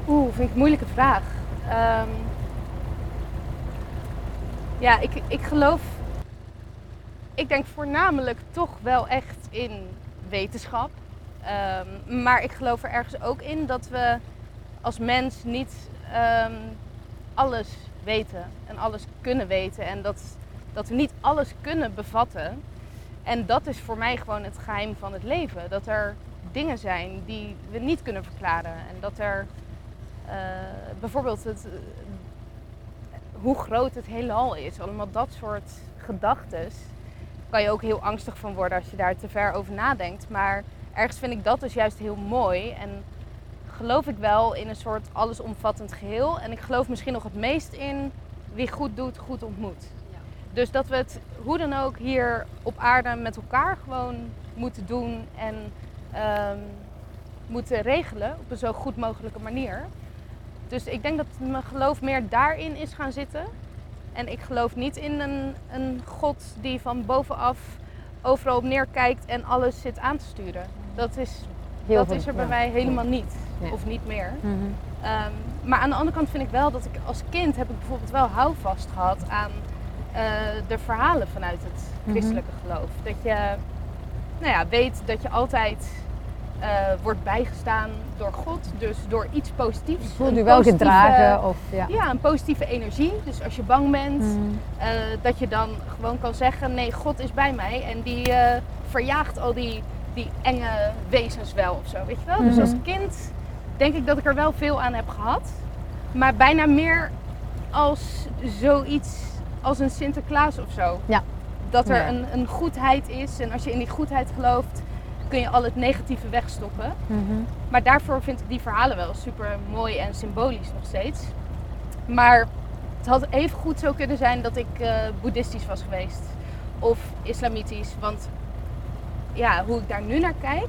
Oeh, vind ik een moeilijke vraag. Ehm, ja, ik, ik geloof. Ik denk voornamelijk toch wel echt in wetenschap. Ehm, maar ik geloof er ergens ook in dat we als mens niet ehm, alles weten en alles kunnen weten. En dat, dat we niet alles kunnen bevatten. En dat is voor mij gewoon het geheim van het leven. Dat er dingen zijn die we niet kunnen verklaren. En dat er eh, bijvoorbeeld het, eh, hoe groot het heelal is. Allemaal dat soort gedachten. Kan je ook heel angstig van worden als je daar te ver over nadenkt. Maar ergens vind ik dat dus juist heel mooi. En geloof ik wel in een soort allesomvattend geheel. En ik geloof misschien nog het meest in wie goed doet, goed ontmoet. Dus dat we het hoe dan ook hier op aarde met elkaar gewoon moeten doen en ehm, moeten regelen op een zo goed mogelijke manier. Dus ik denk dat mijn geloof meer daarin is gaan zitten. En ik geloof niet in een, een God die van bovenaf overal op neerkijkt en alles zit aan te sturen. Dat is, Heel dat is er bij mij helemaal niet. Nee. Of niet meer. Mhm. Ehm, maar aan de andere kant vind ik wel dat ik als kind heb ik bijvoorbeeld wel houvast gehad aan eh, de verhalen vanuit het Mhm. christelijke geloof. Dat je nou ja, weet dat je altijd eh, wordt bijgestaan door God. Dus door iets positiefs. Voel Een je wel gedragen of ja. Ja, een positieve energie. Dus als je bang bent, Mhm. eh, dat je dan gewoon kan zeggen: nee, God is bij mij. En die verjaagt al die, die enge wezens wel of zo. Weet je wel? Dus Mhm. als kind denk ik dat ik er wel veel aan heb gehad. Maar bijna meer als zoiets als een Sinterklaas of zo. Ja. Dat er Ja. een, een goedheid is. En als je in die goedheid gelooft, kun je al het negatieve wegstoppen. Mhm. Maar daarvoor vind ik die verhalen wel super mooi en symbolisch nog steeds. Maar het had even goed zo kunnen zijn dat ik eh, boeddhistisch was geweest. Of islamitisch. Want ja, hoe ik daar nu naar kijk,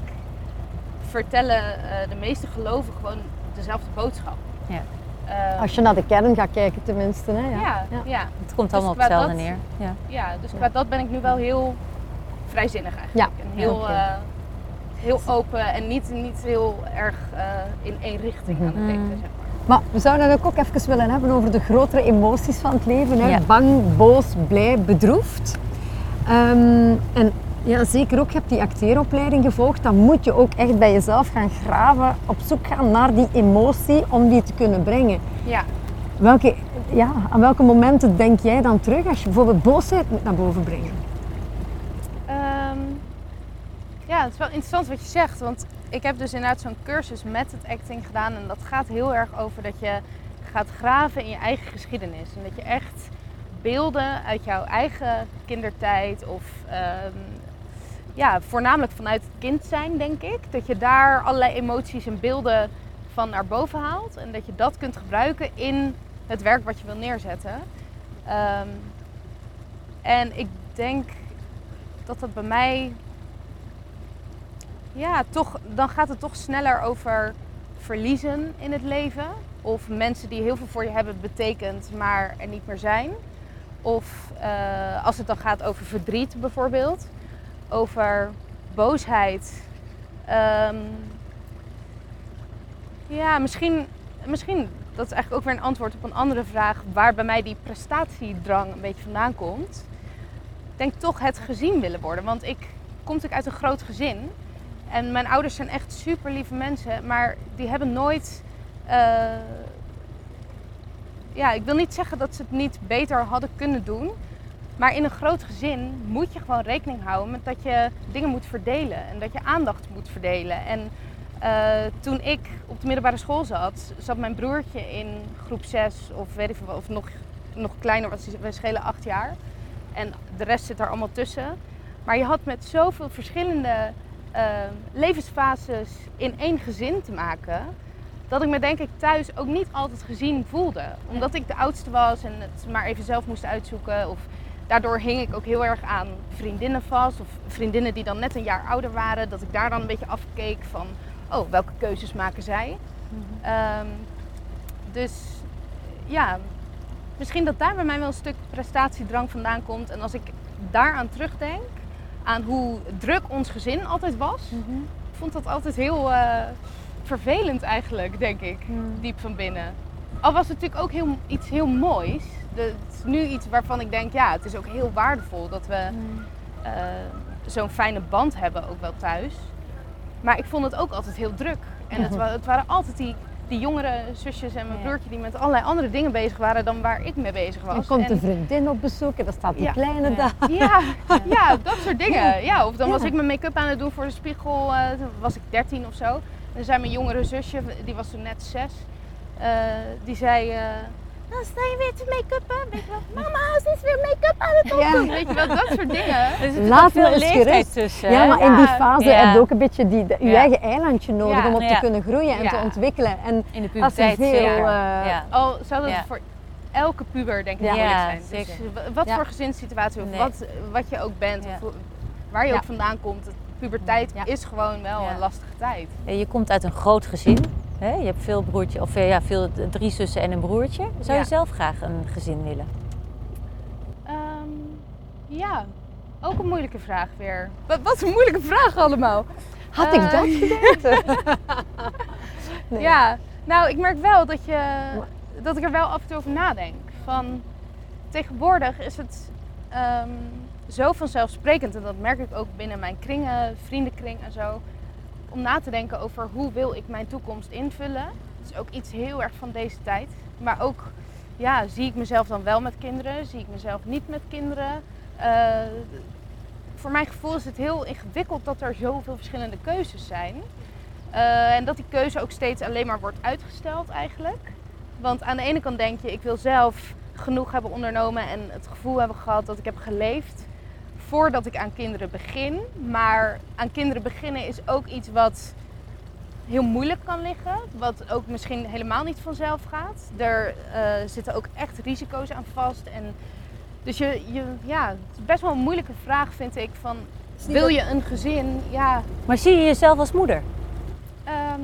vertellen eh, de meeste geloven gewoon dezelfde boodschap. Ja. Eh, Als je naar de kern gaat kijken tenminste. Hè, ja. ja, ja. Ja. Het komt Dus allemaal op hetzelfde dat- neer. Ja. ja, dus qua dat ben ik nu wel heel vrijzinnig eigenlijk. Ja, En heel, eh, heel open en niet, niet heel erg eh, in één richting aan het Mhm. denken, zeg maar. Maar we zouden het ook even willen hebben over de grotere emoties van het leven. Hè? Ja. Bang, boos, blij, bedroefd. Ehm, en ja, zeker ook, je hebt die acteeropleiding gevolgd. Dan moet je ook echt bij jezelf gaan graven, op zoek gaan naar die emotie om die te kunnen brengen. Ja. Welke, ja, aan welke momenten denk jij dan terug als je bijvoorbeeld boosheid moet naar boven brengen? Ehm, ja, het is wel interessant wat je zegt. Want ik heb dus inderdaad zo'n cursus met het acting gedaan. En dat gaat heel erg over dat je gaat graven in je eigen geschiedenis. En dat je echt beelden uit jouw eigen kindertijd of ehm, ja, voornamelijk vanuit het kind zijn, denk ik. Dat je daar allerlei emoties en beelden van naar boven haalt. En dat je dat kunt gebruiken in het werk wat je wil neerzetten. Ehm, en ik denk dat dat bij mij. Ja, toch, dan gaat het toch sneller over verliezen in het leven. Of mensen die heel veel voor je hebben betekend, maar er niet meer zijn. Of eh, als het dan gaat over verdriet bijvoorbeeld. Over boosheid. Ehm, ja, misschien, misschien, dat is eigenlijk ook weer een antwoord op een andere vraag. Waar bij mij die prestatiedrang een beetje vandaan komt ik denk toch het gezien willen worden. Want ik kom natuurlijk uit een groot gezin. En mijn ouders zijn echt super lieve mensen. Maar die hebben nooit... eh, ja, ik wil niet zeggen dat ze het niet beter hadden kunnen doen. Maar in een groot gezin moet je gewoon rekening houden met dat je dingen moet verdelen. En dat je aandacht moet verdelen. En eh, toen ik op de middelbare school zat, zat mijn broertje in groep 6 of weet ik veel wat, of nog, nog kleiner, want we schelen acht jaar. En de rest zit er allemaal tussen. Maar je had met zoveel verschillende eh, levensfases in één gezin te maken. Dat ik me denk ik thuis ook niet altijd gezien voelde. Omdat ik de oudste was en het maar even zelf moest uitzoeken. Of daardoor hing ik ook heel erg aan vriendinnen vast. Of vriendinnen die dan net een jaar ouder waren. Dat ik daar dan een beetje afkeek van, oh, welke keuzes maken zij? Ehm, dus ja, misschien dat daar bij mij wel een stuk prestatiedrang vandaan komt. En als ik daaraan terugdenk, aan hoe druk ons gezin altijd was, ik vond dat altijd heel eh, vervelend eigenlijk, denk ik, diep van binnen. Al was het natuurlijk ook heel, iets heel moois. De- het is nu iets waarvan ik denk, ja, het is ook heel waardevol dat we eh, zo'n fijne band hebben, ook wel thuis. Maar ik vond het ook altijd heel druk. En het, het waren altijd die, die jongere zusjes en mijn Ja. broertje die met allerlei andere dingen bezig waren dan waar ik mee bezig was. Dan komt En- een vriendin op bezoek en dan staat die Ja. kleine Ja. daar. ja, ja, dat soort dingen. Ja, of dan was ik mijn make-up aan het doen voor de spiegel. eh, toen was ik 13 of zo. En dan zei mijn jongere zusje, die was toen net 6, die zei... eh, dan sta je weer te make-uppen. Weet je wel, mama, ze is weer make-up aan Ja. Weet je wel, dat soort dingen. Er ook Laat veel eens leeftijd tussen. Ja, maar in die fase Ja. heb je ook een beetje die, de- je Ja. eigen eilandje nodig Ja. om op Ja. te kunnen groeien en Ja. te ontwikkelen. En In de als er puberteit veel, zeker. eh, ja. Al zou dat Ja. voor elke puber denk ik Ja. moeilijk zijn. Dus zeker. w- wat Ja. voor gezinssituatie of Nee. wat, wat je ook bent, Ja. of waar je Ja. ook vandaan komt. het- Puberteit Ja. is gewoon wel Ja. een lastige tijd. Je komt uit een groot gezin. Hè? Je hebt veel broertje, of eh, ja, veel, drie zussen en een broertje. Zou je zelf graag een gezin willen? Ehm, ja, ook een moeilijke vraag weer. Wat, wat een moeilijke vraag allemaal. had ik Eh, dat geweten? Nee. Ja, nou ik merk wel dat, je, dat ik er wel af en toe over nadenk. Van, tegenwoordig is het ehm, zo vanzelfsprekend, en dat merk ik ook binnen mijn kringen, vriendenkring en zo, om na te denken over hoe wil ik mijn toekomst invullen. Dat is ook iets heel erg van deze tijd. Maar ook, ja, zie ik mezelf dan wel met kinderen? Zie ik mezelf niet met kinderen? Eh, voor mijn gevoel is het heel ingewikkeld dat er zoveel verschillende keuzes zijn. Eh, en dat die keuze ook steeds alleen maar wordt uitgesteld eigenlijk. Want aan de ene kant denk je, ik wil zelf genoeg hebben ondernomen en het gevoel hebben gehad dat ik heb geleefd voordat ik aan kinderen begin. Maar aan kinderen beginnen is ook iets wat heel moeilijk kan liggen. Wat ook misschien helemaal niet vanzelf gaat. Er eh, zitten ook echt risico's aan vast. En dus je, je, ja, het is best wel een moeilijke vraag vind ik. Van, wil je een gezin? Ja, Maar zie je jezelf als moeder? Ehm,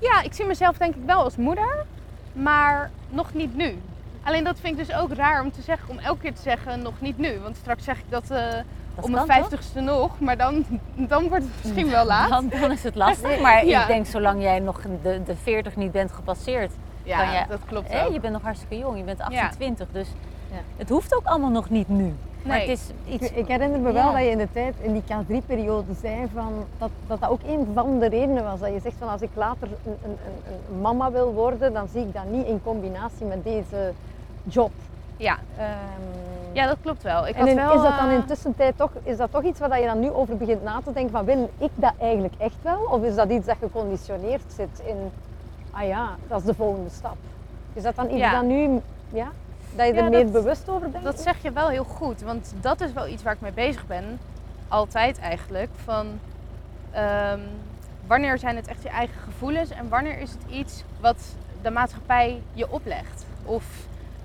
ja, ik zie mezelf denk ik wel als moeder, maar nog niet nu. Alleen dat vind ik dus ook raar om te zeggen, om elke keer te zeggen nog niet nu. Want straks zeg ik dat Dat om mijn vijftigste nog, maar dan, dan wordt het misschien wel laat. Dan, dan is het lastig. Maar Ja. ik denk, zolang jij nog de, de 40 niet bent gepasseerd. Ja, kan je- dat klopt Hè, ook. je bent nog hartstikke jong, je bent 28. Dus Ja. het hoeft ook allemaal nog niet nu. Maar Nee. het is iets. Ik, herinner me wel Ja. dat je in de tijd, in die K3-periode, zei van, dat, dat dat ook een van de redenen was. Dat je zegt van als ik later een, een, een, mama wil worden, dan zie ik dat niet in combinatie met deze job. Ja. Ehm, ja, dat klopt wel. Ik en in- wel, is dat dan eh, in tussentijd toch, is dat toch iets waar je dan nu over begint na te denken van wil ik dat eigenlijk echt wel? Of is dat iets dat geconditioneerd zit in, ah ja, dat is de volgende stap. Is dat dan iets Ja. dat nu, ja, dat je Ja, er meer dat- bewust over bent? Dat zeg je wel heel goed, want dat is wel iets waar ik mee bezig ben. Altijd eigenlijk. Van ehm, wanneer zijn het echt je eigen gevoelens en wanneer is het iets wat de maatschappij je oplegt? Of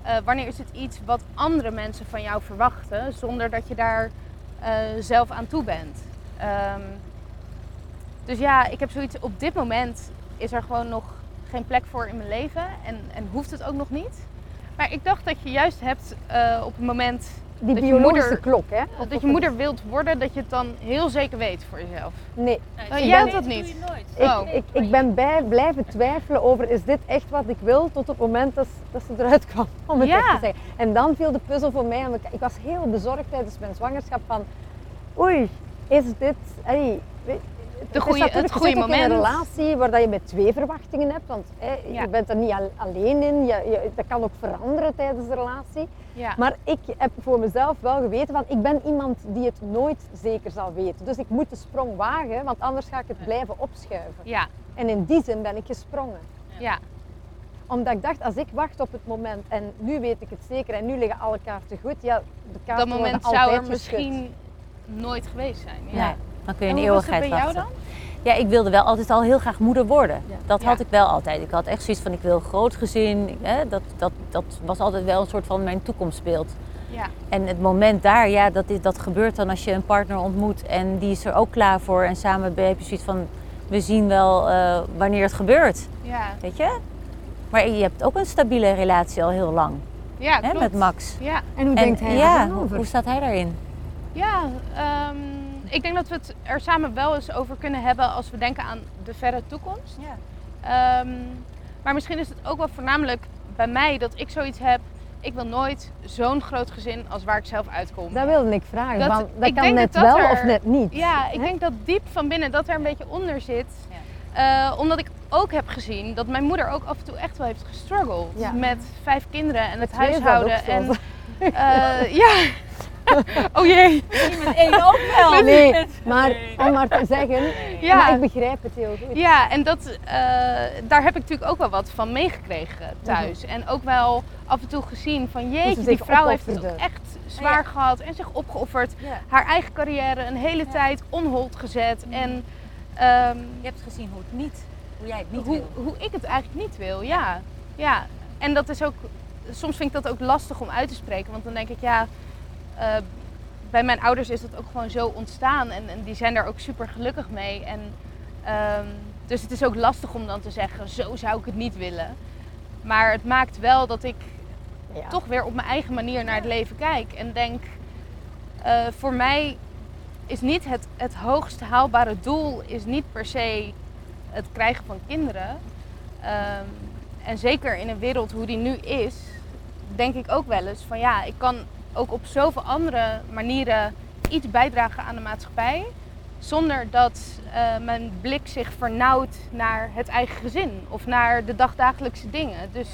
eh, wanneer is het iets wat andere mensen van jou verwachten zonder dat je daar eh, zelf aan toe bent? Ehm, dus ja, ik heb zoiets. Op dit moment is er gewoon nog geen plek voor in mijn leven en, en hoeft het ook nog niet. Maar ik dacht dat je juist hebt eh, op het moment die dat je moeder- klok, hè? Of- dat je moeder wilt worden, dat je het dan heel zeker weet voor jezelf. Nee. Oh, Ik jij had dat niet. Ik, Oh. ik, ik ben bij blijven twijfelen over is dit echt wat ik wil tot het moment dat, dat ze eruit kwam, om het Ja. echt te zeggen. En dan viel de puzzel voor mij aan elkaar. Ik was heel bezorgd tijdens mijn zwangerschap van oei, is dit... Allee, het is goeie- natuurlijk- het goede ook in een moment. relatie waar dat je met twee verwachtingen hebt, want hè, Ja. je bent er niet al- alleen in. Je, je- dat kan ook veranderen tijdens de relatie. Ja. Maar ik heb voor mezelf wel geweten van ik ben iemand die het nooit zeker zal weten. Dus ik moet de sprong wagen, want anders ga ik het blijven opschuiven. ja, En in die zin ben ik gesprongen. ja, Omdat ik dacht, als ik wacht op het moment en nu weet ik het zeker en nu liggen alle kaarten goed, ja, de kaarten dat moment zou er misschien nooit geweest zijn. Ja. Nee, dan kun je En een hoe was het eeuwigheid bij jou wachten. dan? Ja, ik wilde wel altijd al heel graag moeder worden. Ja. Dat Ja. had ik wel altijd. Ik had echt zoiets van, ik wil een groot gezin. Hè? Dat, dat, dat was altijd wel een soort van mijn toekomstbeeld. Ja, En het moment daar, ja, dat, is- dat gebeurt dan als je een partner ontmoet en die is er ook klaar voor. En samen heb je zoiets van, we zien wel eh, wanneer het gebeurt. ja, Weet je? Maar je hebt ook een stabiele relatie al heel lang ja hè, klopt. met Max. Ja, En hoe En denkt hij ja, daar dan hoe, over? hoe staat hij daarin? ja ehm, ik denk dat we het er samen wel eens over kunnen hebben als we denken aan de verre toekomst. Ja. Ehm, maar misschien is het ook wel voornamelijk bij mij dat ik zoiets heb. Ik wil nooit zo'n groot gezin als waar ik zelf uitkom. Dat wilde ik vragen, Dat- want dat ik kan denk net dat wel er- of net niet. Ja, ik denk dat diep van binnen dat er een beetje onder zit. Eh, omdat ik ook heb gezien dat mijn moeder ook af en toe echt wel heeft gestruggeld Ja. met vijf kinderen en het huishouden. En, eh, ja. Oh jee. Met één ook wel. Nee, maar om maar te zeggen, Ja. maar ik begrijp het heel goed. Ja, en dat, eh, daar heb ik natuurlijk ook wel wat van meegekregen thuis. En ook wel af en toe gezien van jeetje, die vrouw heeft het ook echt zwaar gehad en zich opgeofferd. Ja. Haar eigen carrière een hele Ja. tijd on hold gezet. Mhm. En ehm, Je hebt gezien hoe het niet, hoe jij het niet hoe, wil. hoe ik het eigenlijk niet wil, ja. ja. En dat is ook, soms vind ik dat ook lastig om uit te spreken. Want dan denk ik, ja, eh, bij mijn ouders is dat ook gewoon zo ontstaan. En, en die zijn daar ook super gelukkig mee. En, ehm, dus het is ook lastig om dan te zeggen, zo zou ik het niet willen. Maar het maakt wel dat ik Ja. toch weer op mijn eigen manier naar het leven kijk. En denk, eh, voor mij is niet het, het hoogst haalbare doel is niet per se het krijgen van kinderen. Ehm, en zeker in een wereld hoe die nu is, denk ik ook wel eens van ja, ik kan ook op zoveel andere manieren iets bijdragen aan de maatschappij. Zonder dat eh, mijn blik zich vernauwt naar het eigen gezin of naar de dagdagelijkse dingen. Dus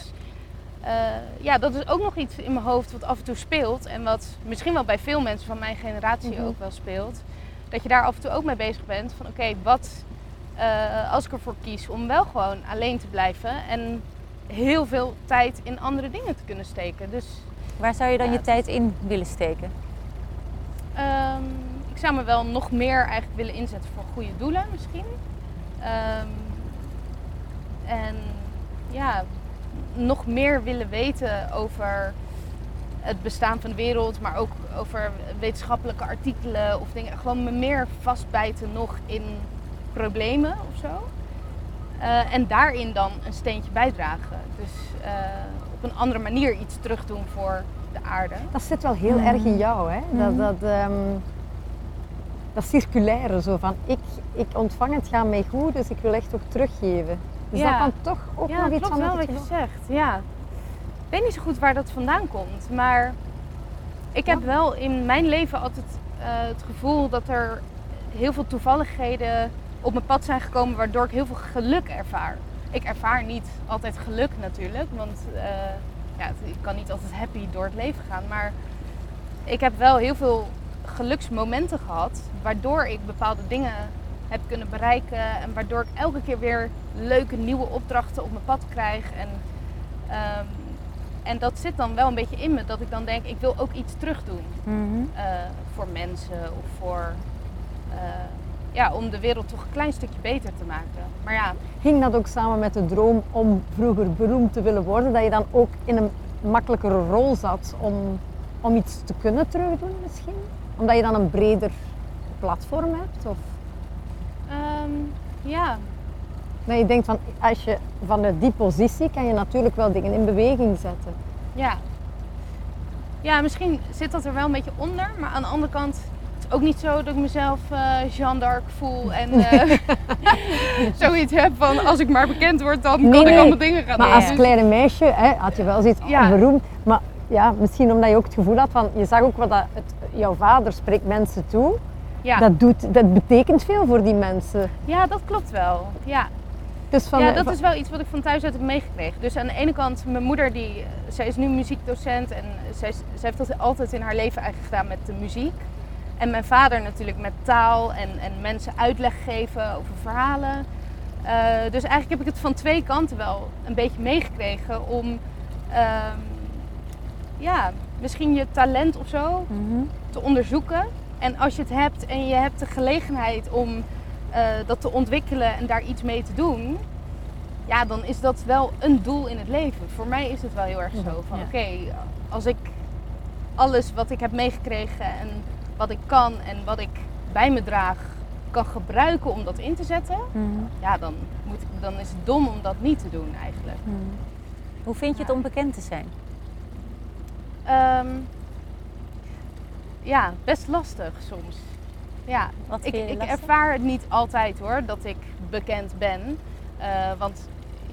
eh, ja, dat is ook nog iets in mijn hoofd wat af en toe speelt. En wat misschien wel bij veel mensen van mijn generatie Mhm. ook wel speelt. Dat je daar af en toe ook mee bezig bent. Van oké, wat eh, als ik ervoor kies om wel gewoon alleen te blijven. En heel veel tijd in andere dingen te kunnen steken. Dus Waar zou je dan Ja, je tijd in willen steken? Ehm, ik zou me wel nog meer eigenlijk willen inzetten voor goede doelen misschien. Ehm, en ja, nog meer willen weten over het bestaan van de wereld, maar ook over wetenschappelijke artikelen of dingen. Gewoon me meer vastbijten nog in problemen of zo. Eh, en daarin dan een steentje bijdragen. Dus eh, een andere manier iets terugdoen voor de aarde. Dat zit wel heel erg in jou, hè? Dat, dat, ehm, dat circulaire, zo van ik, ik ontvang het, gaat mij goed, dus ik wil echt ook teruggeven. Is Ja. dat dan toch ook ja, nog iets klopt van wel het wat je zegt. Ja. Ik weet niet zo goed waar dat vandaan komt, maar ik heb wel in mijn leven altijd eh, het gevoel dat er heel veel toevalligheden op mijn pad zijn gekomen waardoor ik heel veel geluk ervaar. Ik ervaar niet altijd geluk natuurlijk, want eh, ja, ik kan niet altijd happy door het leven gaan, maar ik heb wel heel veel geluksmomenten gehad waardoor ik bepaalde dingen heb kunnen bereiken en waardoor ik elke keer weer leuke nieuwe opdrachten op mijn pad krijg. En, ehm, en dat zit dan wel een beetje in me, dat ik dan denk, ik wil ook iets terug doen eh, voor mensen of voor, eh, ja, om de wereld toch een klein stukje beter te maken. Maar ja, Ging dat ook samen met de droom om vroeger beroemd te willen worden, dat je dan ook in een makkelijkere rol zat om, om iets te kunnen terugdoen misschien? Omdat je dan een breder platform hebt? Of ehm, ja, dat je denkt van, als je vanuit die positie kan je natuurlijk wel dingen in beweging zetten. Ja. Ja, misschien zit dat er wel een beetje onder. Maar aan de andere kant, ook niet zo dat ik mezelf eh Jeanne d'Arc voel. En eh, zoiets heb van, als ik maar bekend word, dan Nee, kan ik allemaal dingen gaan Maar doen. als kleine meisje hè, had je wel zoiets Ja. beroemd. Maar ja, misschien omdat je ook het gevoel had van, je zag ook wat dat het, jouw vader spreekt mensen toe. ja. Dat, doet, dat betekent veel voor die mensen. ja, dat klopt wel. Ja. Dus van, ja, dat is wel iets wat ik van thuis uit heb meegekregen. Dus aan de ene kant, mijn moeder, die, zij is nu muziekdocent en zij, zij heeft dat altijd in haar leven eigenlijk gedaan met de muziek. En mijn vader natuurlijk met taal en, en mensen uitleg geven over verhalen. Eh, dus eigenlijk heb ik het van twee kanten wel een beetje meegekregen om ehm, ja, misschien je talent of zo te onderzoeken. En als je het hebt en je hebt de gelegenheid om eh, dat te ontwikkelen en daar iets mee te doen, ja, dan is dat wel een doel in het leven. Voor mij is het wel heel erg zo van, Ja. oké, als ik alles wat ik heb meegekregen en wat ik kan en wat ik bij me draag kan gebruiken om dat in te zetten, ja, dan, moet ik, dan is het dom om dat niet te doen eigenlijk. Hoe vind je het om bekend te zijn? Ehm, ja, best lastig soms. Ja, Wat ik, ik lastig? ervaar het niet altijd hoor, dat ik bekend ben. Eh, want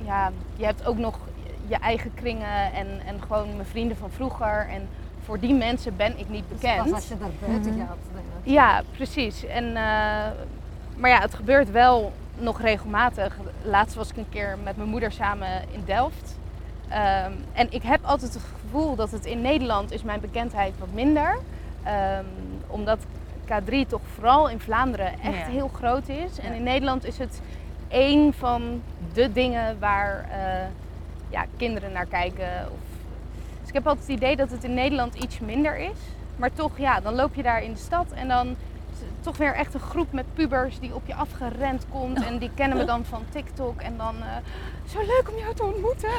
ja, je hebt ook nog je eigen kringen en, en gewoon mijn vrienden van vroeger. En voor die mensen ben ik niet bekend. Pas als je daar buiten gaat. dan- Ja, precies. En, eh, maar ja, het gebeurt wel nog regelmatig. Laatst was ik een keer met mijn moeder samen in Delft. Ehm, en ik heb altijd het gevoel dat het in Nederland is mijn bekendheid wat minder. Ehm, omdat K3 toch vooral in Vlaanderen echt Ja. heel groot is. En Ja. in Nederland is het één van de dingen waar eh, ja, kinderen naar kijken. Of... Ik heb altijd het idee dat het in Nederland iets minder is. Maar toch, ja, dan loop je daar in de stad en dan toch weer echt een groep met pubers die op je afgerend komt. En die kennen me dan van TikTok. En dan, eh, zo leuk om jou te ontmoeten.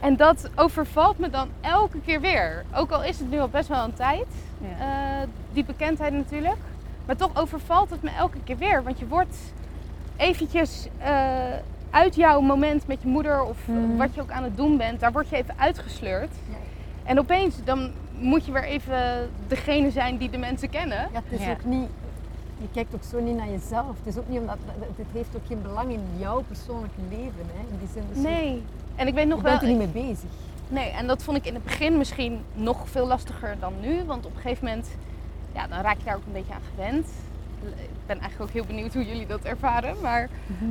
En dat overvalt me dan elke keer weer. Ook al is het nu al best wel een tijd, Ja. eh, die bekendheid natuurlijk. Maar toch overvalt het me elke keer weer. Want je wordt eventjes eh, uit jouw moment met je moeder of Mhm. wat je ook aan het doen bent, daar word je even uitgesleurd. En opeens dan moet je weer even degene zijn die de mensen kennen. Ja, het is Ja. ook niet, je kijkt ook zo niet naar jezelf. Het is ook niet omdat, het heeft ook geen belang in jouw persoonlijke leven. Hè, in die zin. Dus je- Nee. En ik weet nog je wel. bent er niet mee bezig. Nee, en dat vond ik in het begin misschien nog veel lastiger dan nu. Want op een gegeven moment, ja, dan raak je daar ook een beetje aan gewend. Ik ben eigenlijk ook heel benieuwd hoe jullie dat ervaren. Maar,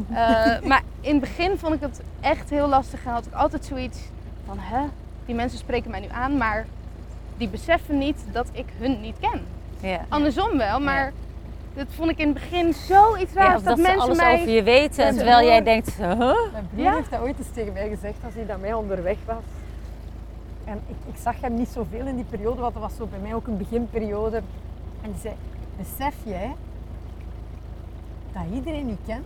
eh, maar in het begin vond ik het echt heel lastig. En had ik altijd zoiets van, hè, die mensen spreken mij nu aan, maar die beseffen niet dat ik hun niet ken. Ja. Andersom wel, maar dat vond ik in het begin zoiets Ja, raars. of dat, dat ze mensen alles mij... over je weten, dat terwijl jij denkt, huh? Mijn broer Ja? heeft dat ooit eens tegen mij gezegd als hij dan mij onderweg was. En ik, ik zag hem niet zoveel in die periode, want dat was zo bij mij ook een beginperiode. En die zei, besef jij dat iedereen u kent?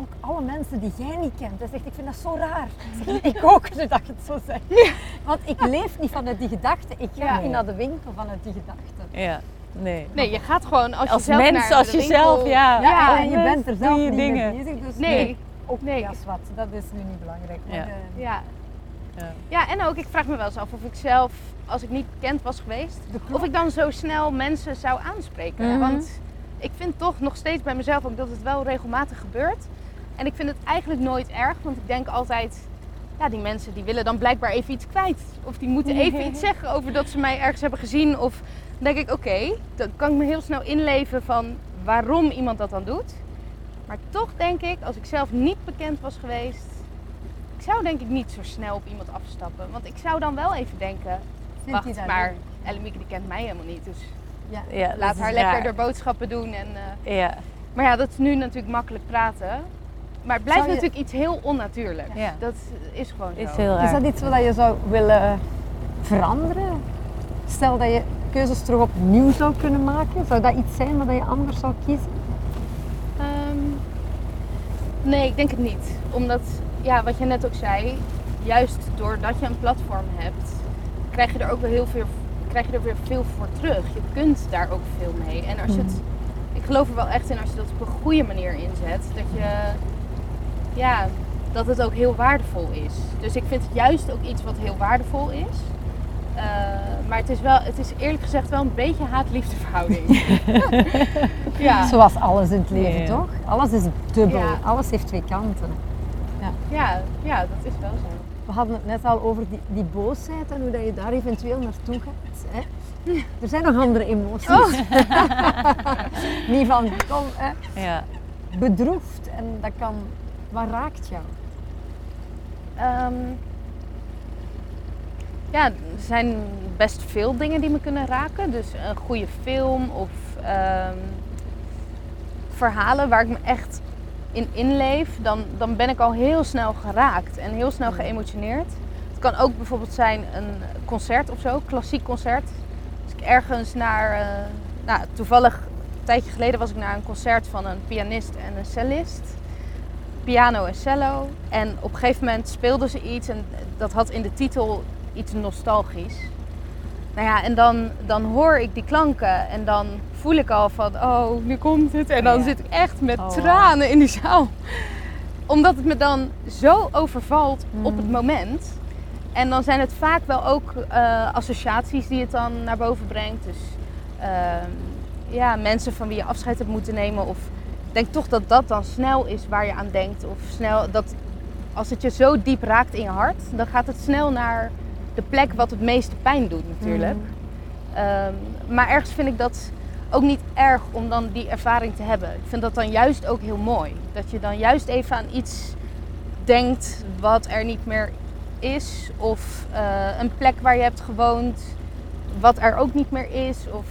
Ook alle mensen die jij niet kent. Hij zegt, ik vind dat zo raar. Ik, zeg, ik ook, nu dat je het zo zegt. Want ik leef niet vanuit die gedachte. Ik ga Ja. niet naar de winkel vanuit die gedachte. Ja, nee. Nee, je gaat gewoon als, Als jezelf mens, naar als de jezelf, winkel- ja. Ja, Ja, en je bent er zelf doe je niet dingen. mee bezig. Dus Nee. ook Nee. ja, zwart, dat is nu niet belangrijk. Maar, Ja. eh, Ja. Ja. Ja, en ook, ik vraag me wel eens af of ik zelf, als ik niet bekend was geweest, of ik dan zo snel mensen zou aanspreken. Mhm. Want ik vind toch nog steeds bij mezelf ook dat het wel regelmatig gebeurt. En ik vind het eigenlijk nooit erg, want ik denk altijd, ja, die mensen die willen dan blijkbaar even iets kwijt. Of die moeten even iets zeggen over dat ze mij ergens hebben gezien. Of dan denk ik, oké, dan kan ik me heel snel inleven van waarom iemand dat dan doet. Maar toch denk ik, als ik zelf niet bekend was geweest, ik zou denk ik niet zo snel op iemand afstappen. Want ik zou dan wel even denken, wacht, maar? Ellemieke die kent mij helemaal niet. Dus Ja. Laat is haar lekker raar. haar boodschappen doen. En, eh, Ja, maar ja, dat is nu natuurlijk makkelijk praten. Maar het blijft je- natuurlijk iets heel onnatuurlijks. Ja. Dat is gewoon is zo. heel Is raar. dat iets wat je zou willen veranderen? Stel dat je keuzes terug opnieuw zou kunnen maken, zou dat iets zijn wat je anders zou kiezen? Ehm, nee, ik denk het niet. Omdat, ja, wat je net ook zei, juist doordat je een platform hebt, krijg je er ook wel heel veel, krijg je er weer veel voor terug. Je kunt daar ook veel mee. En als je het, ik geloof er wel echt in als je dat op een goede manier inzet, dat je, ja, dat het ook heel waardevol is. Dus ik vind het juist ook iets wat heel waardevol is. Eh, maar het is wel, het is eerlijk gezegd wel een beetje haat-liefde verhouding. ja. Zoals alles in het leven, Ja. toch? Alles is dubbel, Ja. alles heeft twee kanten. Ja, ja, dat is wel zo. We hadden het net al over die, die boosheid en hoe dat je daar eventueel naartoe gaat. Hè? Er zijn nog andere emoties. Oh. Niet van, kom, hè, Ja. bedroefd. En dat kan, wat raakt jou? Ehm, ja, er zijn best veel dingen die me kunnen raken. Dus een goede film of ehm, verhalen waar ik me echt in inleef, dan, dan ben ik al heel snel geraakt en heel snel geëmotioneerd. Het kan ook bijvoorbeeld zijn een concert of zo, klassiek concert. Als ik ergens naar, eh, nou toevallig een tijdje geleden was ik naar een concert van een pianist en een cellist piano en cello. En op een gegeven moment speelden ze iets en dat had in de titel iets nostalgisch. Nou ja, en dan, dan hoor ik die klanken en dan voel ik al van, oh, nu komt het. En dan Ja. zit ik echt met Oh, wow. tranen in die zaal. Omdat het me dan zo overvalt op het moment. En dan zijn het vaak wel ook eh, associaties die het dan naar boven brengt. Dus ehm, ja, mensen van wie je afscheid hebt moeten nemen. Of ik denk toch dat dat dan snel is waar je aan denkt. Of snel dat als het je zo diep raakt in je hart, dan gaat het snel naar de plek wat het meeste pijn doet natuurlijk. Ehm, maar ergens vind ik dat ook niet erg om dan die ervaring te hebben. Ik vind dat dan juist ook heel mooi. Dat je dan juist even aan iets denkt wat er niet meer is. Of eh, een plek waar je hebt gewoond wat er ook niet meer is. Of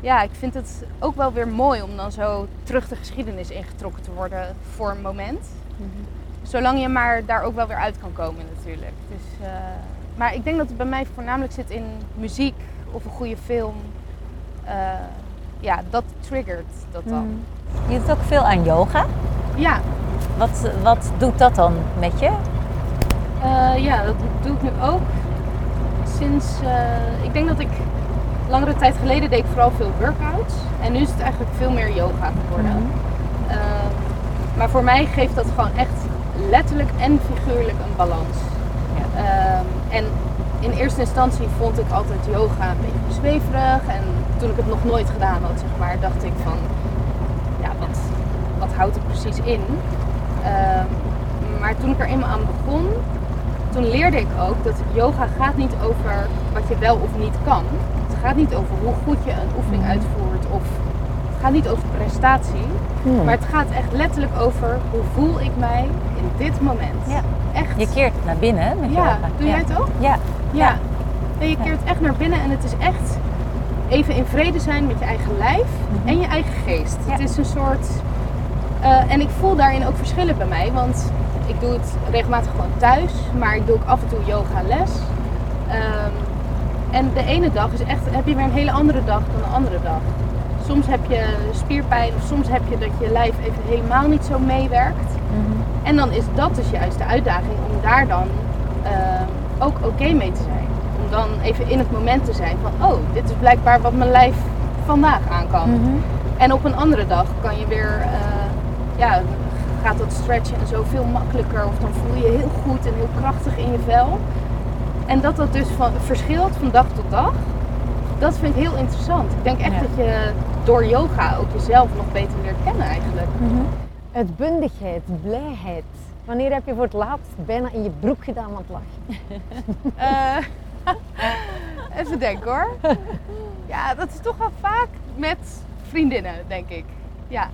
ja, ik vind het ook wel weer mooi om dan zo terug de geschiedenis ingetrokken te worden voor een moment. Zolang je maar daar ook wel weer uit kan komen natuurlijk. Dus, eh, maar ik denk dat het bij mij voornamelijk zit in muziek of een goede film. Eh, ja, dat triggert dat dan. Mm. Je doet ook veel aan yoga. Ja, Wat, wat doet dat dan met je? Eh, ja, dat doe ik nu ook. Sinds, eh, ik denk dat ik langere tijd geleden deed ik vooral veel workouts. En nu is het eigenlijk veel meer yoga geworden. Eh, maar voor mij geeft dat gewoon echt letterlijk en figuurlijk een balans. Ehm, en in eerste instantie vond ik altijd yoga een beetje zweverig. En toen ik het nog nooit gedaan had, zeg maar, dacht ik van, ja, wat, wat houdt het precies in? Ehm, maar toen ik er eenmaal aan begon, toen leerde ik ook dat yoga gaat niet over wat je wel of niet kan. Het gaat niet over hoe goed je een oefening uitvoert of het gaat niet over prestatie. Maar het gaat echt letterlijk over hoe voel ik mij in dit moment. Ja. Echt. Je keert naar binnen met ja, yoga. doe jij het ook? Ja. Ja. En je keert echt naar binnen en het is echt even in vrede zijn met je eigen lijf en je eigen geest. Ja. Het is een soort. eh, en ik voel daarin ook verschillen bij mij, want ik doe het regelmatig gewoon thuis, maar ik doe ook af en toe yoga les. Ehm, en de ene dag is echt, heb je weer een hele andere dag dan de andere dag. Soms heb je spierpijn of soms heb je dat je lijf even helemaal niet zo meewerkt. En dan is dat dus juist de uitdaging om daar dan ehm, ook oké mee te zijn. Om dan even in het moment te zijn van, oh, dit is blijkbaar wat mijn lijf vandaag aan kan. En op een andere dag kan je weer, eh, ja, gaat dat stretchen en zo veel makkelijker. Of dan voel je je heel goed en heel krachtig in je vel. En dat dat dus van, verschilt van dag tot dag, dat vind ik heel interessant. Ik denk echt Ja. dat je door yoga ook jezelf nog beter leert kennen eigenlijk. Uitbundigheid, blijheid. Wanneer heb je voor het laatst bijna in je broek gedaan het lachen? Eh, even denken hoor. Ja, dat is toch wel vaak met vriendinnen, denk ik. Ja,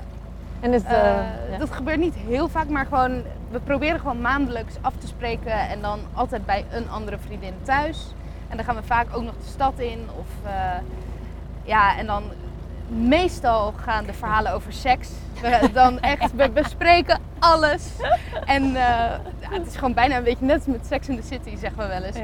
En is, ja. dat gebeurt niet heel vaak, maar gewoon, we proberen gewoon maandelijks af te spreken en dan altijd bij een andere vriendin thuis. En dan gaan we vaak ook nog de stad in. Of, ja, en dan meestal gaan de verhalen over seks. We, dan echt, we bespreken alles. En eh, ja, het is gewoon bijna een beetje net als met Sex in the City, zeggen we wel eens.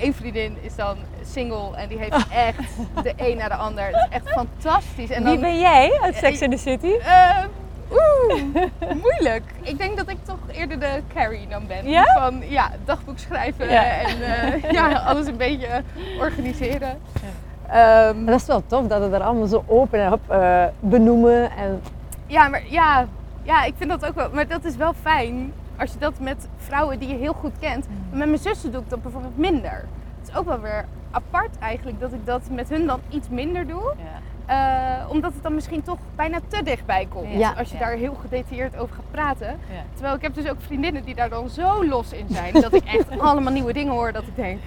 Eén vriendin is dan single en die heeft echt de een naar de ander. Het is echt fantastisch. En Wie dan, ben jij uit Sex in the City? eh, Oeh, moeilijk. Ik denk dat ik toch eerder de Carrie dan ben. Ja? Van ja, dagboek schrijven Ja. en eh, ja, alles een beetje organiseren. Ehm, dat is wel tof dat het er allemaal zo open en op eh, benoemen. En, ja, maar ja, ja, ik vind dat ook wel. Maar dat is wel fijn als je dat met vrouwen die je heel goed kent. Mm. Met mijn zussen doe ik dat bijvoorbeeld minder. Het is ook wel weer apart eigenlijk dat ik dat met hun dan iets minder doe. Eh, omdat het dan misschien toch bijna te dichtbij komt. Ja. Als je Ja. daar heel gedetailleerd over gaat praten. Ja. Terwijl ik heb dus ook vriendinnen die daar dan zo los in zijn. dat ik echt allemaal nieuwe dingen hoor. Dat ik denk,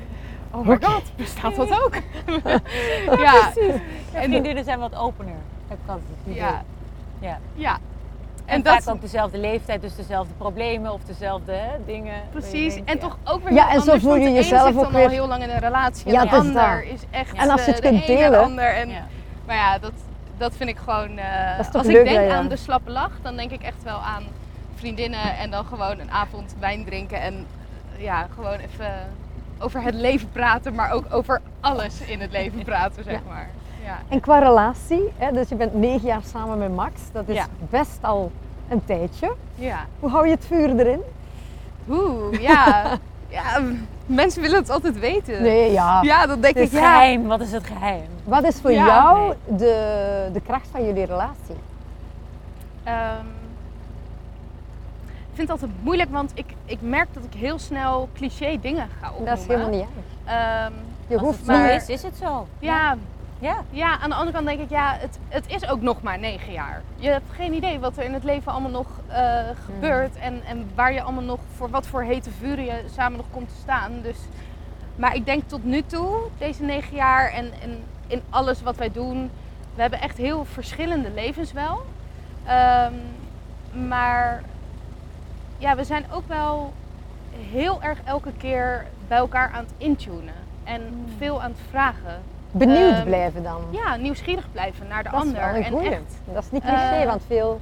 oh my god, bestaat dat ook? ja. En En, vriendinnen zijn wat opener. Heb ik altijd het idee. ja. Ja. Ja. En, En vaak dat ook dezelfde leeftijd, dus dezelfde problemen of dezelfde hè, dingen. precies. denkt, en ja. toch ook weer Ja, en zo voel je want de een jezelf zit ook dan weer- al heel lang in een relatie. Ja, en de dat ander is echt En als je eh, het de kunt naar de delen. ander. En, Ja. Maar ja, dat, dat vind ik gewoon... Dat is toch als leuk, ik denk ja, aan de slappe lach, dan denk ik echt wel aan vriendinnen en dan gewoon een avond wijn drinken en ja, gewoon even over het leven praten, maar ook over alles in het leven praten, zeg Ja. maar. Ja. en qua relatie, hè, dus je bent negen jaar samen met Max. Dat is Ja. best al een tijdje. ja. Hoe hou je het vuur erin? Oeh, ja. ja. Mensen willen het altijd weten. Nee, ja. Ja, dat denk Het ik. is Ja. geheim, wat is het geheim? Wat is voor Ja, jou nee. de, de kracht van jullie relatie? Ehm, vind het altijd moeilijk, want ik, ik merk dat ik heel snel cliché dingen ga opnoemen. Dat is helemaal niet erg. Ehm, Je hoeft het zo maar- is, is het zo. ja, Ja. ja, aan de andere kant denk ik, ja, het, het is ook nog maar negen jaar. Je hebt geen idee wat er in het leven allemaal nog eh, gebeurt en, en waar je allemaal nog, voor wat voor hete vuren je samen nog komt te staan. Dus, maar ik denk tot nu toe, deze negen jaar en, en in alles wat wij doen, we hebben echt heel verschillende levens wel. Ehm, maar ja, we zijn ook wel heel erg elke keer bij elkaar aan het intunen. En veel aan het vragen Benieuwd Ehm, blijven dan. Ja, nieuwsgierig blijven naar de dat is ander. wel een en echt Dat is niet cliché, eh, want veel...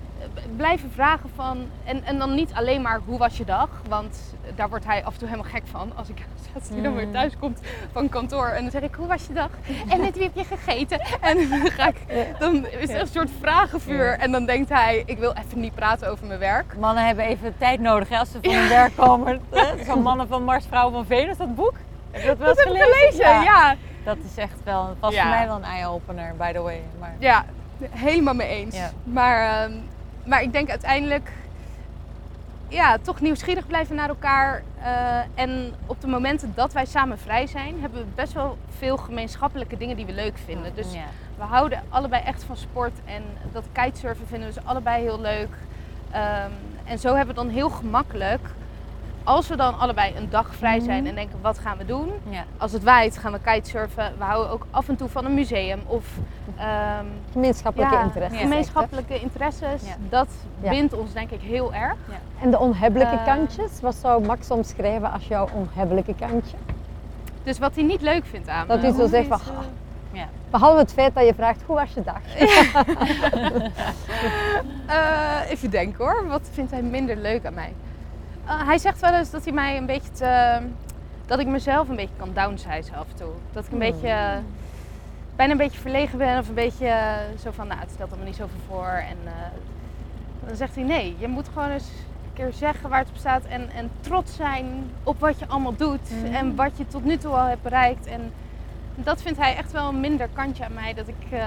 blijven vragen van. En, en dan niet alleen maar hoe was je dag? Want daar wordt hij af en toe helemaal gek van. Als ik als hij dan weer thuis komt van kantoor en dan zeg ik hoe was je dag? En met wie heb je gegeten? En dan ga ik. Dan is het een soort vragenvuur. En dan denkt hij, ik wil even niet praten over mijn werk. Mannen hebben even tijd nodig hè, als ze van hun werk komen. Zo'n mannen van Mars, vrouwen van Venus, dat boek. Heb je dat wel eens Dat heb ik gelezen? gelezen, ja. Dat is echt wel, was Ja. voor mij wel een eye-opener, by the way. Maar, Ja, helemaal mee eens. Ja. Maar, ehm, maar ik denk uiteindelijk, ja, toch nieuwsgierig blijven naar elkaar. eh, en op de momenten dat wij samen vrij zijn, hebben we best wel veel gemeenschappelijke dingen die we leuk vinden. Dus ja. we houden allebei echt van sport en dat kitesurfen vinden we dus allebei heel leuk. Ehm, en zo hebben we dan heel gemakkelijk, als we dan allebei een dag vrij zijn en denken wat gaan we doen, Ja. als het waait gaan we kitesurfen. We houden ook af en toe van een museum of ehm, Gemeenschappelijke ja, interesses. gemeenschappelijke interesses. Ja. Dat Ja. bindt ons denk ik heel erg. En de onhebbelijke Eh. kantjes, wat zou Max omschrijven als jouw onhebbelijke kantje? Dus wat hij niet leuk vindt aan Dat me. hij zo zegt van, "Ah." Ja. Behalve het feit dat je vraagt, hoe was je dag? eh, even denken hoor, wat vindt hij minder leuk aan mij? Eh, hij zegt wel eens dat hij mij een beetje te... Dat ik mezelf een beetje kan downsizen af en toe. Dat ik een beetje... eh, bijna een beetje verlegen ben of een beetje eh, zo van, nou het stelt allemaal niet zoveel voor. En dan zegt hij nee, je moet gewoon eens een keer zeggen waar het op staat en, en trots zijn op wat je allemaal doet en wat je tot nu toe al hebt bereikt. En dat vindt hij echt wel een minder kantje aan mij, dat ik...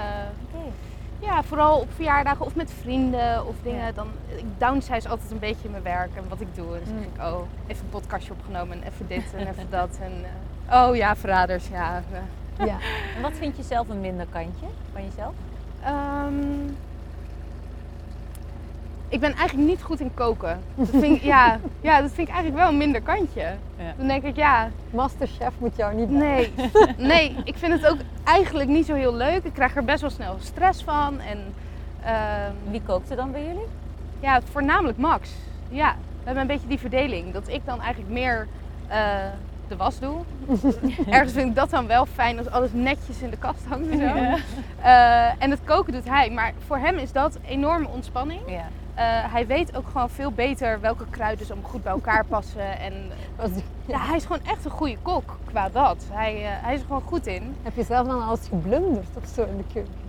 ja, vooral op verjaardagen of met vrienden of dingen. Dan, ik downsize altijd een beetje in mijn werk en wat ik doe. En dan zeg ik, oh, even een podcastje opgenomen en even dit en even dat. En, eh, oh ja, verraders, ja. Ja. En wat vind je zelf een minder kantje van jezelf? Ehm, ik ben eigenlijk niet goed in koken. Dat vind ik, ja, ja, dat vind ik eigenlijk wel een minder kantje. Ja. Dan denk ik, ja, Masterchef moet jou niet nee. Nee, ik vind het ook eigenlijk niet zo heel leuk. Ik krijg er best wel snel stress van. En ehm, Wie kookt er dan bij jullie? Ja, voornamelijk Max. Ja, we hebben een beetje die verdeling. Dat ik dan eigenlijk meer eh, de was doe. Ergens vind ik dat dan wel fijn als alles netjes in de kast hangt en zo. Eh, en het koken doet hij. Maar voor hem is dat enorme ontspanning. Ja. Eh, hij weet ook gewoon veel beter welke kruiden allemaal goed bij elkaar passen. En ja, hij is gewoon echt een goede kok qua dat. Hij, eh, hij is er gewoon goed in. Heb je zelf dan al eens geblunderd of zo in de keuken?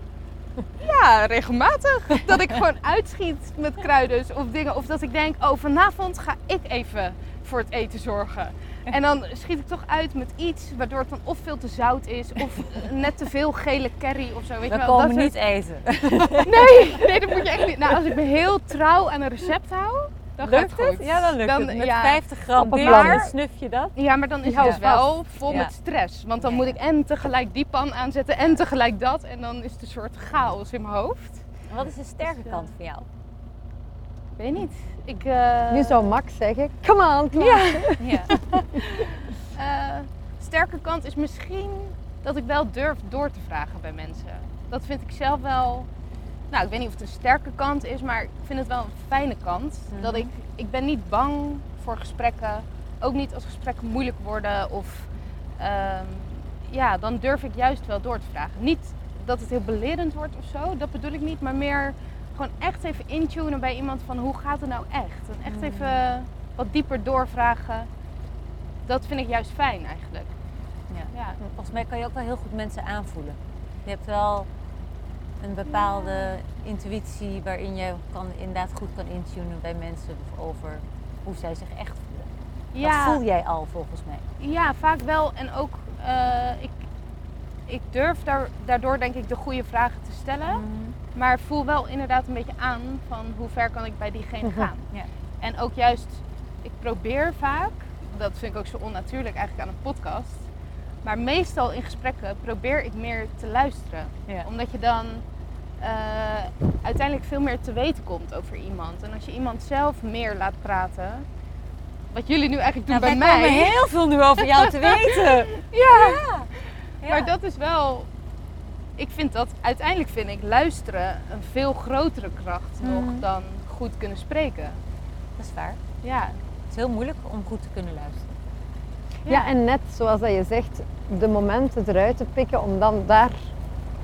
Ja, regelmatig. Dat ik gewoon uitschiet met kruiden of dingen. Of dat ik denk, oh vanavond ga ik even voor het eten zorgen. En dan schiet ik toch uit met iets waardoor het dan of veel te zout is of eh, net te veel gele curry of zo. Weet We je wel, komen dat niet eten. Nee, nee, dat moet je echt niet. Nou, als ik me heel trouw aan een recept hou, dan gaat Lukt het goed. het? Ja, dan lukt Dan- het. Met ja. 50 gram plan. snuf je dat. Ja, maar dan is het dus wel vol Ja. met stress. Want dan moet ik en tegelijk die pan aanzetten en tegelijk dat. En dan is het een soort chaos in mijn hoofd. En wat is de sterke Dus, kant van jou? Ik weet niet. Ik, eh, Nu zou Max zeggen, come on, Klaasje. Ja. Eh, sterke kant is misschien dat ik wel durf door te vragen bij mensen. Dat vind ik zelf wel. Nou, ik weet niet of het een sterke kant is, maar ik vind het wel een fijne kant. Dat ik, ik ben niet bang voor gesprekken. Ook niet als gesprekken moeilijk worden. Of ehm, ja, dan durf ik juist wel door te vragen. Niet dat het heel belerend wordt of zo, dat bedoel ik niet. Maar meer gewoon echt even intunen bij iemand van hoe gaat het nou echt? En echt even wat dieper doorvragen. Dat vind ik juist fijn eigenlijk. Ja. Ja. Volgens mij kan je ook wel heel goed mensen aanvoelen. Je hebt wel een bepaalde intuïtie waarin je kan, inderdaad goed kan intunen bij mensen over hoe zij zich echt voelen. Dat voel jij al volgens mij. Ja, vaak wel. En ook, eh, ik, ik durf daar, daardoor denk ik de goede vragen te stellen. Maar voel wel inderdaad een beetje aan van hoe ver kan ik bij diegene gaan. Ja. En ook juist, ik probeer vaak, dat vind ik ook zo onnatuurlijk eigenlijk aan een podcast. Maar meestal in gesprekken probeer ik meer te luisteren. Ja. Omdat je dan eh, uiteindelijk veel meer te weten komt over iemand. En als je iemand zelf meer laat praten, wat jullie nu eigenlijk doen Nou, bij wij mij. komen heel veel nu over jou te weten. Ja. Ja. Maar dat is wel. Ik vind dat uiteindelijk vind ik luisteren een veel grotere kracht nog dan goed kunnen spreken. Dat is waar. Ja. Het is heel moeilijk om goed te kunnen luisteren. Ja, en net zoals dat je zegt, de momenten eruit te pikken om dan daar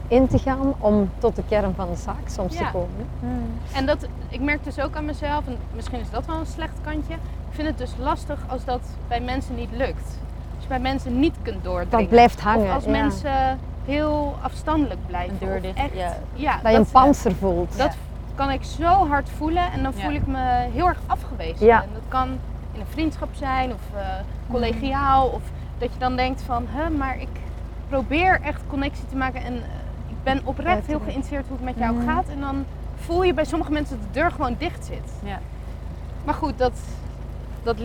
in te gaan om tot de kern van de zaak soms Ja. te komen. hè. En dat, ik merk dus ook aan mezelf, en misschien is dat wel een slecht kantje. Ik vind het dus lastig als dat bij mensen niet lukt. Als je bij mensen niet kunt doordringen. Dat blijft hangen. Of als ja. mensen heel afstandelijk blijven. Een deur dicht, echt, ja. ja, Dat je een panzer voelt. dat kan ik zo hard voelen en dan voel ik me heel erg afgewezen. Ja. En dat kan in een vriendschap zijn of eh, collegiaal. Of dat je dan denkt van, hè, maar ik probeer echt connectie te maken en eh, ik ben oprecht heel geïnteresseerd hoe het met jou Mhm. gaat. En dan voel je bij sommige mensen dat de deur gewoon dicht zit. Ja. Maar goed, dat, dat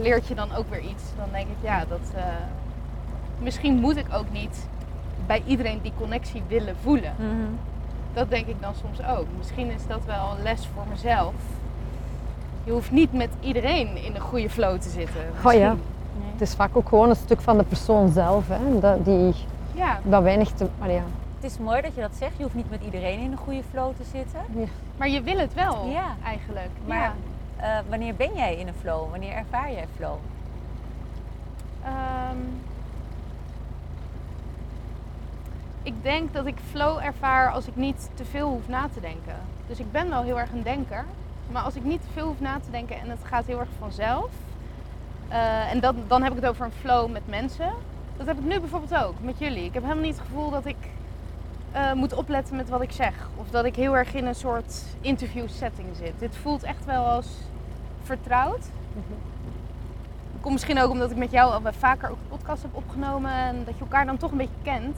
leert je dan ook weer iets. Dan denk ik, ja, dat, eh, misschien moet ik ook niet bij iedereen die connectie willen voelen. Mhm. Dat denk ik dan soms ook. Misschien is dat wel een les voor mezelf. Je hoeft niet met iedereen in een goede flow te zitten. Goh, ja. Misschien. Het is vaak ook gewoon een stuk van de persoon zelf. Hè? Dat, die, Ja, dat weinig te... Maar ja. Het is mooi dat je dat zegt. Je hoeft niet met iedereen in een goede flow te zitten. maar je wil het wel Ja. eigenlijk. Maar Ja. eh, wanneer ben jij in een flow? Wanneer ervaar jij flow? Ehm, ik denk dat ik flow ervaar als ik niet te veel hoef na te denken. Dus ik ben wel heel erg een denker. Maar als ik niet te veel hoef na te denken en het gaat heel erg vanzelf. eh, en dan, dan heb ik het over een flow met mensen. Dat heb ik nu bijvoorbeeld ook met jullie. Ik heb helemaal niet het gevoel dat ik eh, moet opletten met wat ik zeg. Of dat ik heel erg in een soort interview setting zit. Dit voelt echt wel als vertrouwd. Komt misschien ook omdat ik met jou al vaker ook podcast heb opgenomen en dat je elkaar dan toch een beetje kent.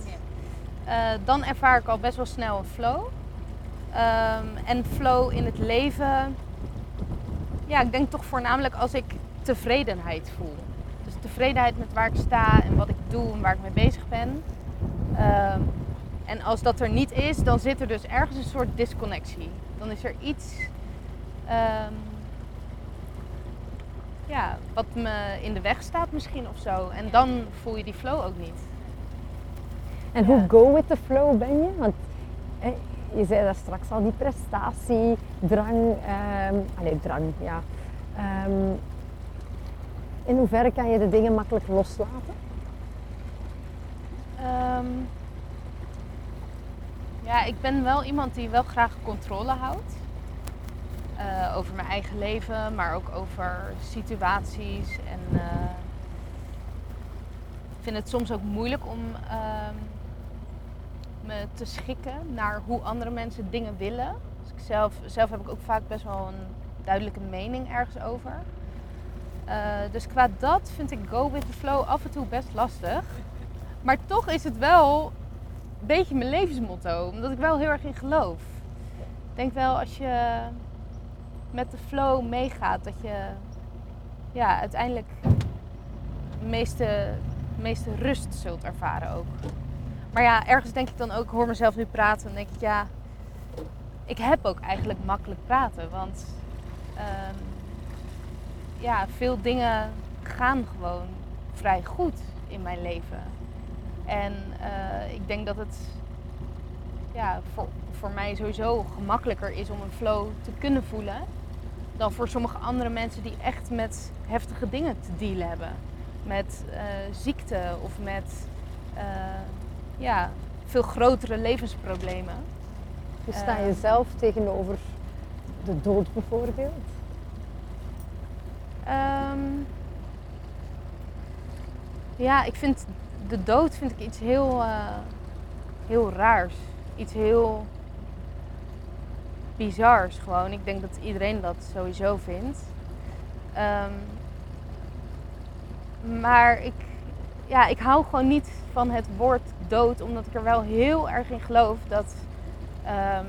Dan ervaar ik al best wel snel een flow. Ehm, en flow in het leven, ja, ik denk toch voornamelijk als ik tevredenheid voel. Dus tevredenheid met waar ik sta en wat ik doe en waar ik mee bezig ben. Ehm, en als dat er niet is, dan zit er dus ergens een soort disconnectie. Dan is er iets ehm, ja, wat me in de weg staat misschien of zo. En dan voel je die flow ook niet. En hoe go with the flow ben je? Want hè, je zei daar straks al, die prestatie, drang. ehm allee, drang, ja. Ehm, in hoeverre kan je de dingen makkelijk loslaten? Ehm, ja, ik ben wel iemand die wel graag controle houdt. Eh, over mijn eigen leven, maar ook over situaties. En eh, ik vind het soms ook moeilijk om me te schikken naar hoe andere mensen dingen willen. Dus ik zelf, zelf heb ik ook vaak best wel een duidelijke mening ergens over. Eh, dus qua dat vind ik go with the flow af en toe best lastig. Maar toch is het wel een beetje mijn levensmotto, omdat ik wel heel erg in geloof. Ik denk wel als je met de flow meegaat, dat je ja, uiteindelijk de meeste, meeste rust zult ervaren ook. Maar ja, ergens denk ik dan ook, hoor mezelf nu praten en denk ik, ja, ik heb ook eigenlijk makkelijk praten. Want ehm, ja, veel dingen gaan gewoon vrij goed in mijn leven. En eh, ik denk dat het ja, voor, voor mij sowieso gemakkelijker is om een flow te kunnen voelen. Dan voor sommige andere mensen die echt met heftige dingen te dealen hebben. Met eh, ziekte of met eh, ja, veel grotere levensproblemen. Hoe sta je zelf tegenover de dood bijvoorbeeld? Ehm, ja, ik vind de dood vind ik iets heel, eh, heel raars. Iets heel bizars gewoon. Ik denk dat iedereen dat sowieso vindt. Ehm, maar ik, ja, ik hou gewoon niet van het woord dood, omdat ik er wel heel erg in geloof dat ehm,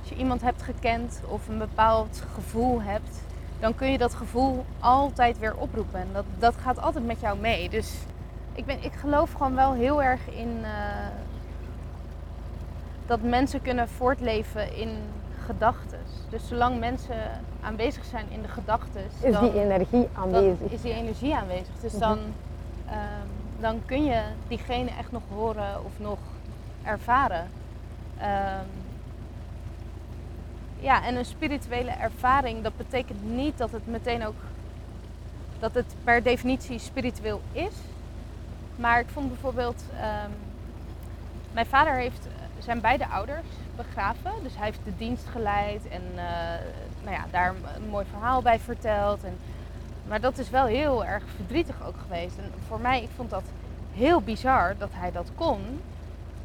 als je iemand hebt gekend of een bepaald gevoel hebt, dan kun je dat gevoel altijd weer oproepen. En dat, dat gaat altijd met jou mee. Dus ik, ben, ik geloof gewoon wel heel erg in eh, dat mensen kunnen voortleven in gedachten. Dus zolang mensen aanwezig zijn in de gedachten, Is dan, die energie aanwezig? is die energie aanwezig. Dus Mhm. dan, ehm, dan kun je diegene echt nog horen of nog ervaren. Ehm, ja, en een spirituele ervaring, dat betekent niet dat het meteen ook dat het per definitie spiritueel is. Maar ik vond bijvoorbeeld, ehm, mijn vader heeft zijn beide ouders begraven. Dus hij heeft de dienst geleid en eh, nou ja, daar een mooi verhaal bij verteld. En, maar dat is wel heel erg verdrietig ook geweest. En voor mij, ik vond dat heel bizar dat hij dat kon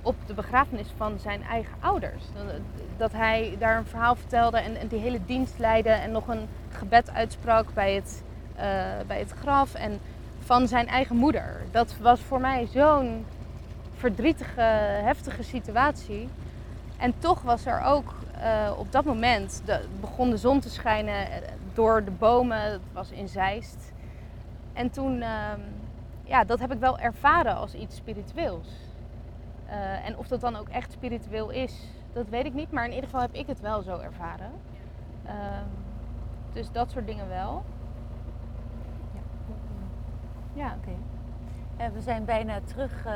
op de begrafenis van zijn eigen ouders. Dat hij daar een verhaal vertelde en, die hele dienst leidde en nog een gebed uitsprak bij het, eh, bij het graf en van zijn eigen moeder. Dat was voor mij zo'n verdrietige, heftige situatie. En toch was er ook eh, op dat moment, begon de zon te schijnen eh, door de bomen, het was in Zeist. En toen, ehm, ja, dat heb ik wel ervaren als iets spiritueels. Eh, en of dat dan ook echt spiritueel is, dat weet ik niet. Maar in ieder geval heb ik het wel zo ervaren. Ehm, dus dat soort dingen wel. Ja. Ja, Oké. Eh, we zijn bijna terug eh,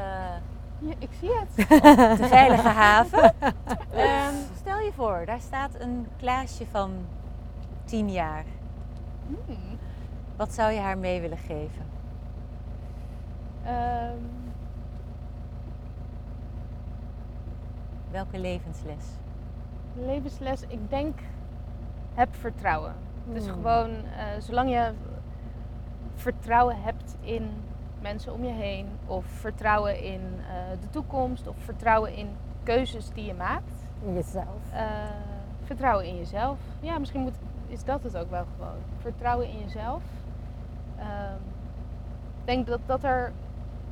ja ik zie het. op de veilige haven. Ehm, stel je voor, daar staat een Klaasje van 10 jaar. Hmm. Wat zou je haar mee willen geven? Ehm, Welke levensles? levensles, ik denk, heb vertrouwen. Dus gewoon, eh, zolang je vertrouwen hebt in mensen om je heen, of vertrouwen in eh, de toekomst, of vertrouwen in keuzes die je maakt, Jezelf. eh, vertrouwen in jezelf. Ja, misschien moet, is dat het ook wel gewoon. Vertrouwen in jezelf. Ehm, Ik denk dat, dat er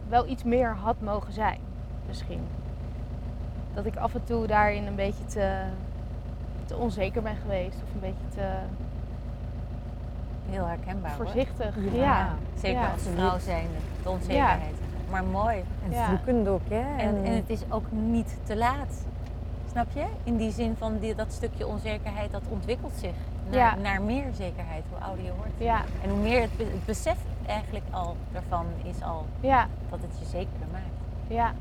wel iets meer had mogen zijn, misschien. Dat ik af en toe daarin een beetje te, te onzeker ben geweest, of een beetje te Heel herkenbaar hoor. voorzichtig. Ja. Ja, Zeker Ja. als vrouw zijnde, de onzekerheid. Maar mooi. En Ja. zoekend ook, hè. En, en het is ook niet te laat. Snap je? In die zin van die, dat stukje onzekerheid, dat ontwikkelt zich naar, Ja. naar meer zekerheid hoe ouder je wordt. ja, En hoe meer het, be- het besef eigenlijk al daarvan is al ja, dat het je zekerder maakt. ja.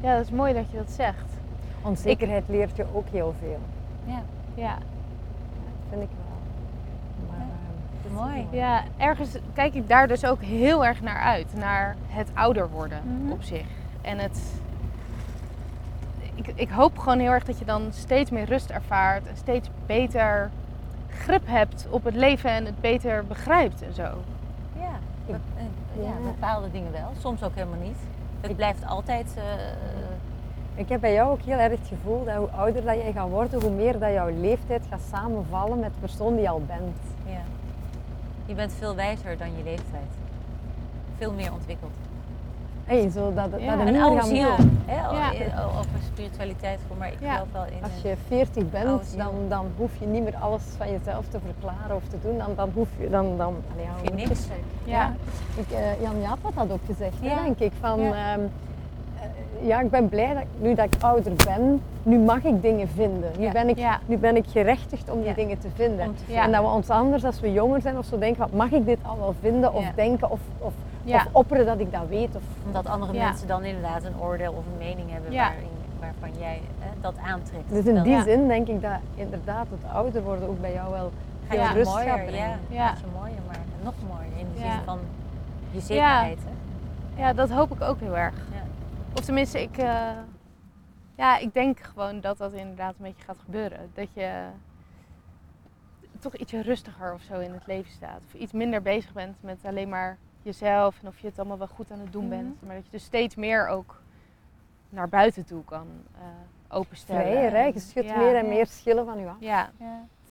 Ja, dat is mooi dat je dat zegt. Onzekerheid leert je ook heel veel. Ja, Ja. Vind ik wel. Maar, ehm, mooi. Ja, ergens kijk ik daar dus ook heel erg naar uit. Naar het ouder worden Mhm. op zich. En het. Ik, ik hoop gewoon heel erg dat je dan steeds meer rust ervaart. En steeds beter grip hebt op het leven en het beter begrijpt en zo. Ja, be- eh, ja, Ja. bepaalde dingen wel. Soms ook helemaal niet. Het blijft altijd. eh, Ik heb bij jou ook heel erg het gevoel dat hoe ouder dat jij gaat worden, hoe meer dat jouw leeftijd gaat samenvallen met de persoon die je al bent. ja. Je bent veel wijzer dan je leeftijd. Veel meer ontwikkeld. Hey, zo dat, dat Ja, er een meer oude ziel. Eh, Over spiritualiteit, maar ik Ja. geloof wel in. Als je 40 bent, dan, dan hoef je niet meer alles van jezelf te verklaren of te doen. Dan, dan hoef je, dan, dan, allee, Hoef je niks. Ja. Ik, eh, Jan Jaap had dat ook gezegd, hè, denk ik. Van, Ja. ehm, eh, ja, ik ben blij dat ik- nu dat ik ouder ben, nu mag ik dingen vinden. Nu, Ja. ben, ik, Ja. nu ben ik gerechtigd om die Ja. dingen te vinden. Te. En dat we ons anders, als we jonger zijn of zo, denken, wat, mag ik dit al wel vinden of Ja. denken of, of, Ja. of opperen dat ik dat weet. Of, Omdat andere Ja. mensen dan inderdaad een oordeel of een mening hebben Ja. waarin, waarvan jij dat aantrekt. dus in die Ja. zin denk ik dat inderdaad het ouder worden ook bij jou wel ga veel je rust mooier, gaat brengen. ja, Ja. Je mooier, maar nog mooier in de Ja. zin van je zekerheid. Hè? ja, dat hoop ik ook heel erg. Ja. Of tenminste, ik, eh, ja, ik denk gewoon dat dat inderdaad een beetje gaat gebeuren. Dat je toch ietsje rustiger of zo in het leven staat. Of iets minder bezig bent met alleen maar jezelf en of je het allemaal wel goed aan het doen Mhm. bent. Maar dat je dus steeds meer ook naar buiten toe kan eh, openstellen. Vrijer, hè? En- je schudt ja. meer en meer schillen van je af. Ja, Ja.